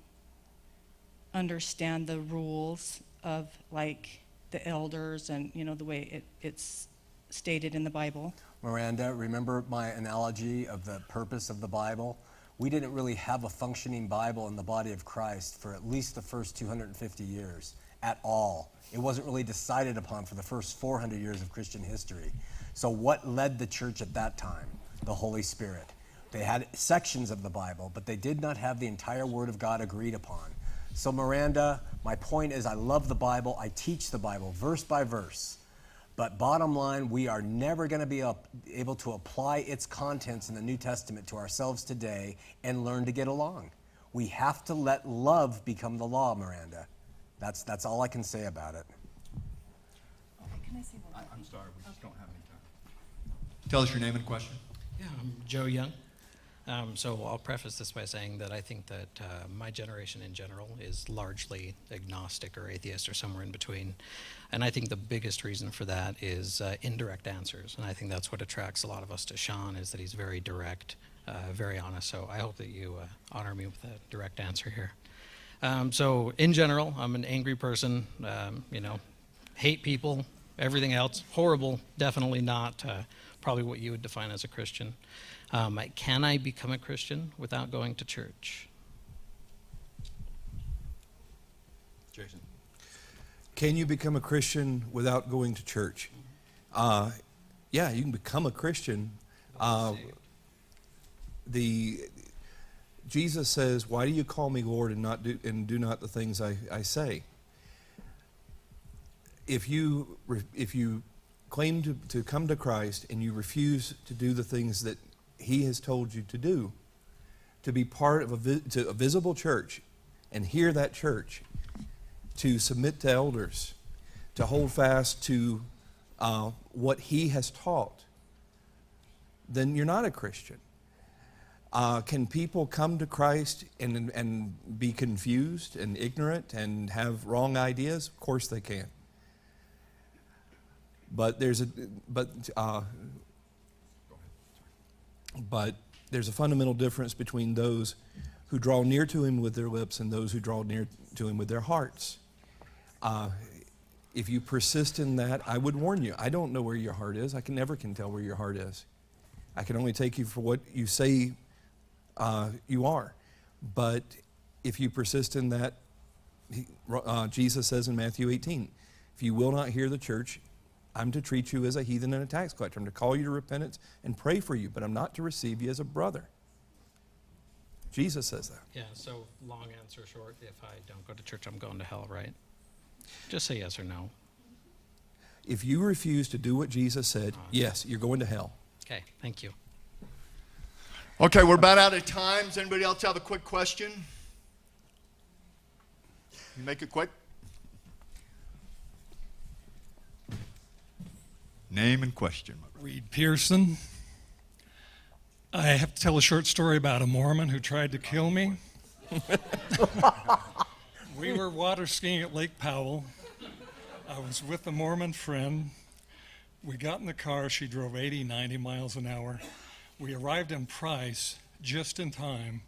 understand the rules of like the elders and you know the way it, it's stated in the Bible? Miranda, remember my analogy of the purpose of the Bible? We didn't really have a functioning Bible in the body of Christ for at least the first 250 years. At all. It wasn't really decided upon for the first 400 years of Christian history. So, what led the church at that time? The Holy Spirit. They had sections of the Bible, but they did not have the entire Word of God agreed upon. So, Miranda, my point is I love the Bible. I teach the Bible verse by verse. But bottom line, we are never going to be able to apply its contents in the New Testament to ourselves today and learn to get along. We have to let love become the law, Miranda. That's, that's all I can say about it. Can I say one I'm sorry, we just don't have any time. Tell us your name and question. Yeah, I'm Joe Young. Um, so I'll preface this by saying that I think that uh, my generation in general is largely agnostic or atheist or somewhere in between. And I think the biggest reason for that is uh, indirect answers. And I think that's what attracts a lot of us to Shawn is that he's very direct, uh, very honest. So I hope that you uh, honor me with a direct answer here. Um, so in general, I'm an angry person, um, you know, hate people, everything else, horrible, definitely not uh, probably what you would define as a Christian. Um, can I become a Christian without going to church? Jason. Can you become a Christian without going to church? Uh, yeah, you can become a Christian. Uh, the Jesus says, "Why do you call me Lord and not do and do not the things I, I say?" If you if you claim to, to come to Christ and you refuse to do the things that he has told you to do to be part of a, to a visible church and hear that church, to submit to elders, to hold fast to uh, what He has taught, then you're not a Christian. Uh, can people come to Christ and, and be confused and ignorant and have wrong ideas? Of course they can. But there's a but uh, but there's a fundamental difference between those who draw near to him with their lips and those who draw near to him with their hearts. Uh, if you persist in that, I would warn you. I don't know where your heart is. I can never can tell where your heart is. I can only take you for what you say uh, you are. But if you persist in that, uh, Jesus says in Matthew 18, if you will not hear the church, I'm to treat you as a heathen and a tax collector. I'm to call you to repentance and pray for you, but I'm not to receive you as a brother. Jesus says that. Yeah, so long answer short if I don't go to church, I'm going to hell, right? Just say yes or no. If you refuse to do what Jesus said, yes, you're going to hell. Okay, thank you. Okay, we're about out of time. Does anybody else have a quick question? Make it quick. Name and question. Reed Pearson. I have to tell a short story about a Mormon who tried to kill me. we were water skiing at Lake Powell. I was with a Mormon friend. We got in the car. She drove 80, 90 miles an hour. We arrived in Price just in time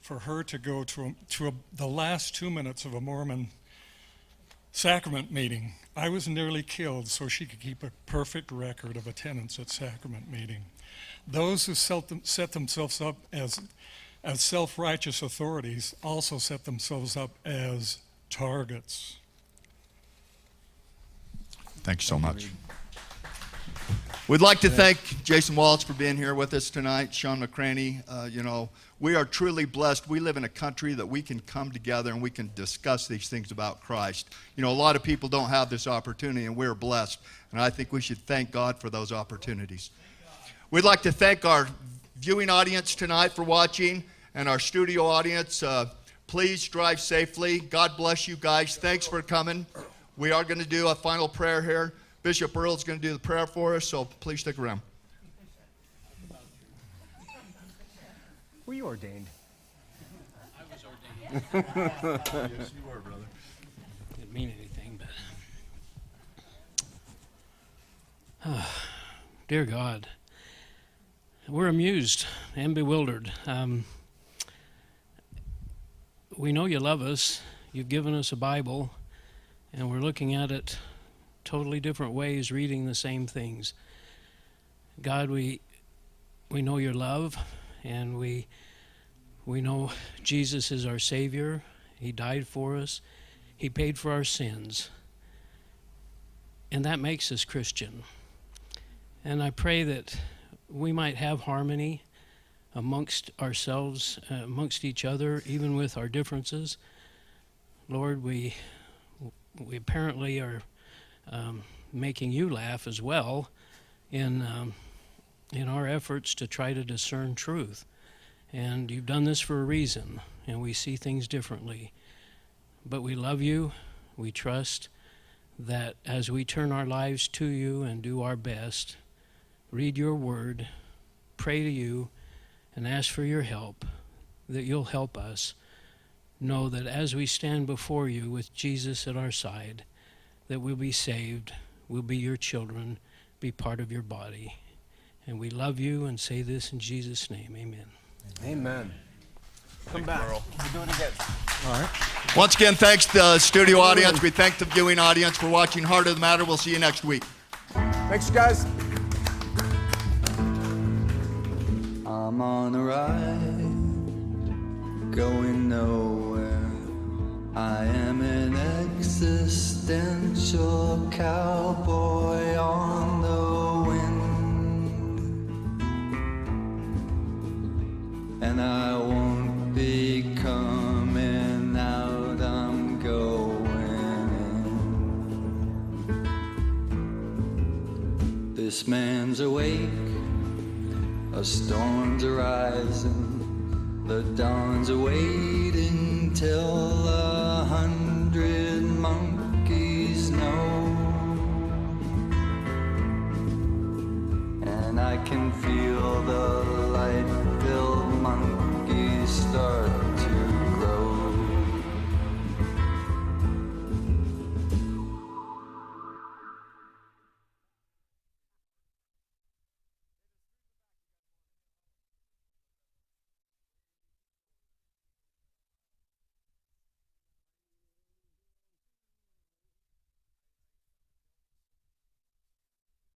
for her to go to, a, to a, the last two minutes of a Mormon sacrament meeting. I was nearly killed so she could keep a perfect record of attendance at sacrament meeting. Those who set themselves up as, as self righteous authorities also set themselves up as targets. Thank you so much. We'd like to thank Jason Wallace for being here with us tonight, Shawn McCraney. Uh, you know, we are truly blessed. We live in a country that we can come together and we can discuss these things about Christ. You know, a lot of people don't have this opportunity, and we're blessed. And I think we should thank God for those opportunities. We'd like to thank our viewing audience tonight for watching and our studio audience. Uh, please drive safely. God bless you guys. Thanks for coming. We are going to do a final prayer here. Bishop Earl is going to do the prayer for us, so please stick around. Were you ordained? I was ordained. yes, you were, brother. Didn't mean anything, but. Oh, dear God, we're amused and bewildered. Um, we know you love us. You've given us a Bible, and we're looking at it totally different ways, reading the same things. God, we we know your love, and we we know Jesus is our Savior. He died for us. He paid for our sins. And that makes us Christian. And I pray that we might have harmony amongst ourselves, uh, amongst each other, even with our differences. Lord, we, we apparently are um, making you laugh as well in, um, in our efforts to try to discern truth. And you've done this for a reason, and we see things differently. But we love you. We trust that as we turn our lives to you and do our best, read your word, pray to you, and ask for your help, that you'll help us know that as we stand before you with Jesus at our side, that we'll be saved, we'll be your children, be part of your body. And we love you and say this in Jesus' name. Amen. Amen. Come back. We'll do it again. All right. Once again, thanks to the studio audience. We thank the viewing audience for watching Heart of the Matter. We'll see you next week. Thanks, guys. I'm on a ride, going nowhere. I am an existential cowboy on the wind. And I won't be coming out, I'm going in. This man's awake. A storm's arising, the dawn's awaiting till a hundred monkeys know. And I can feel the light till monkeys start.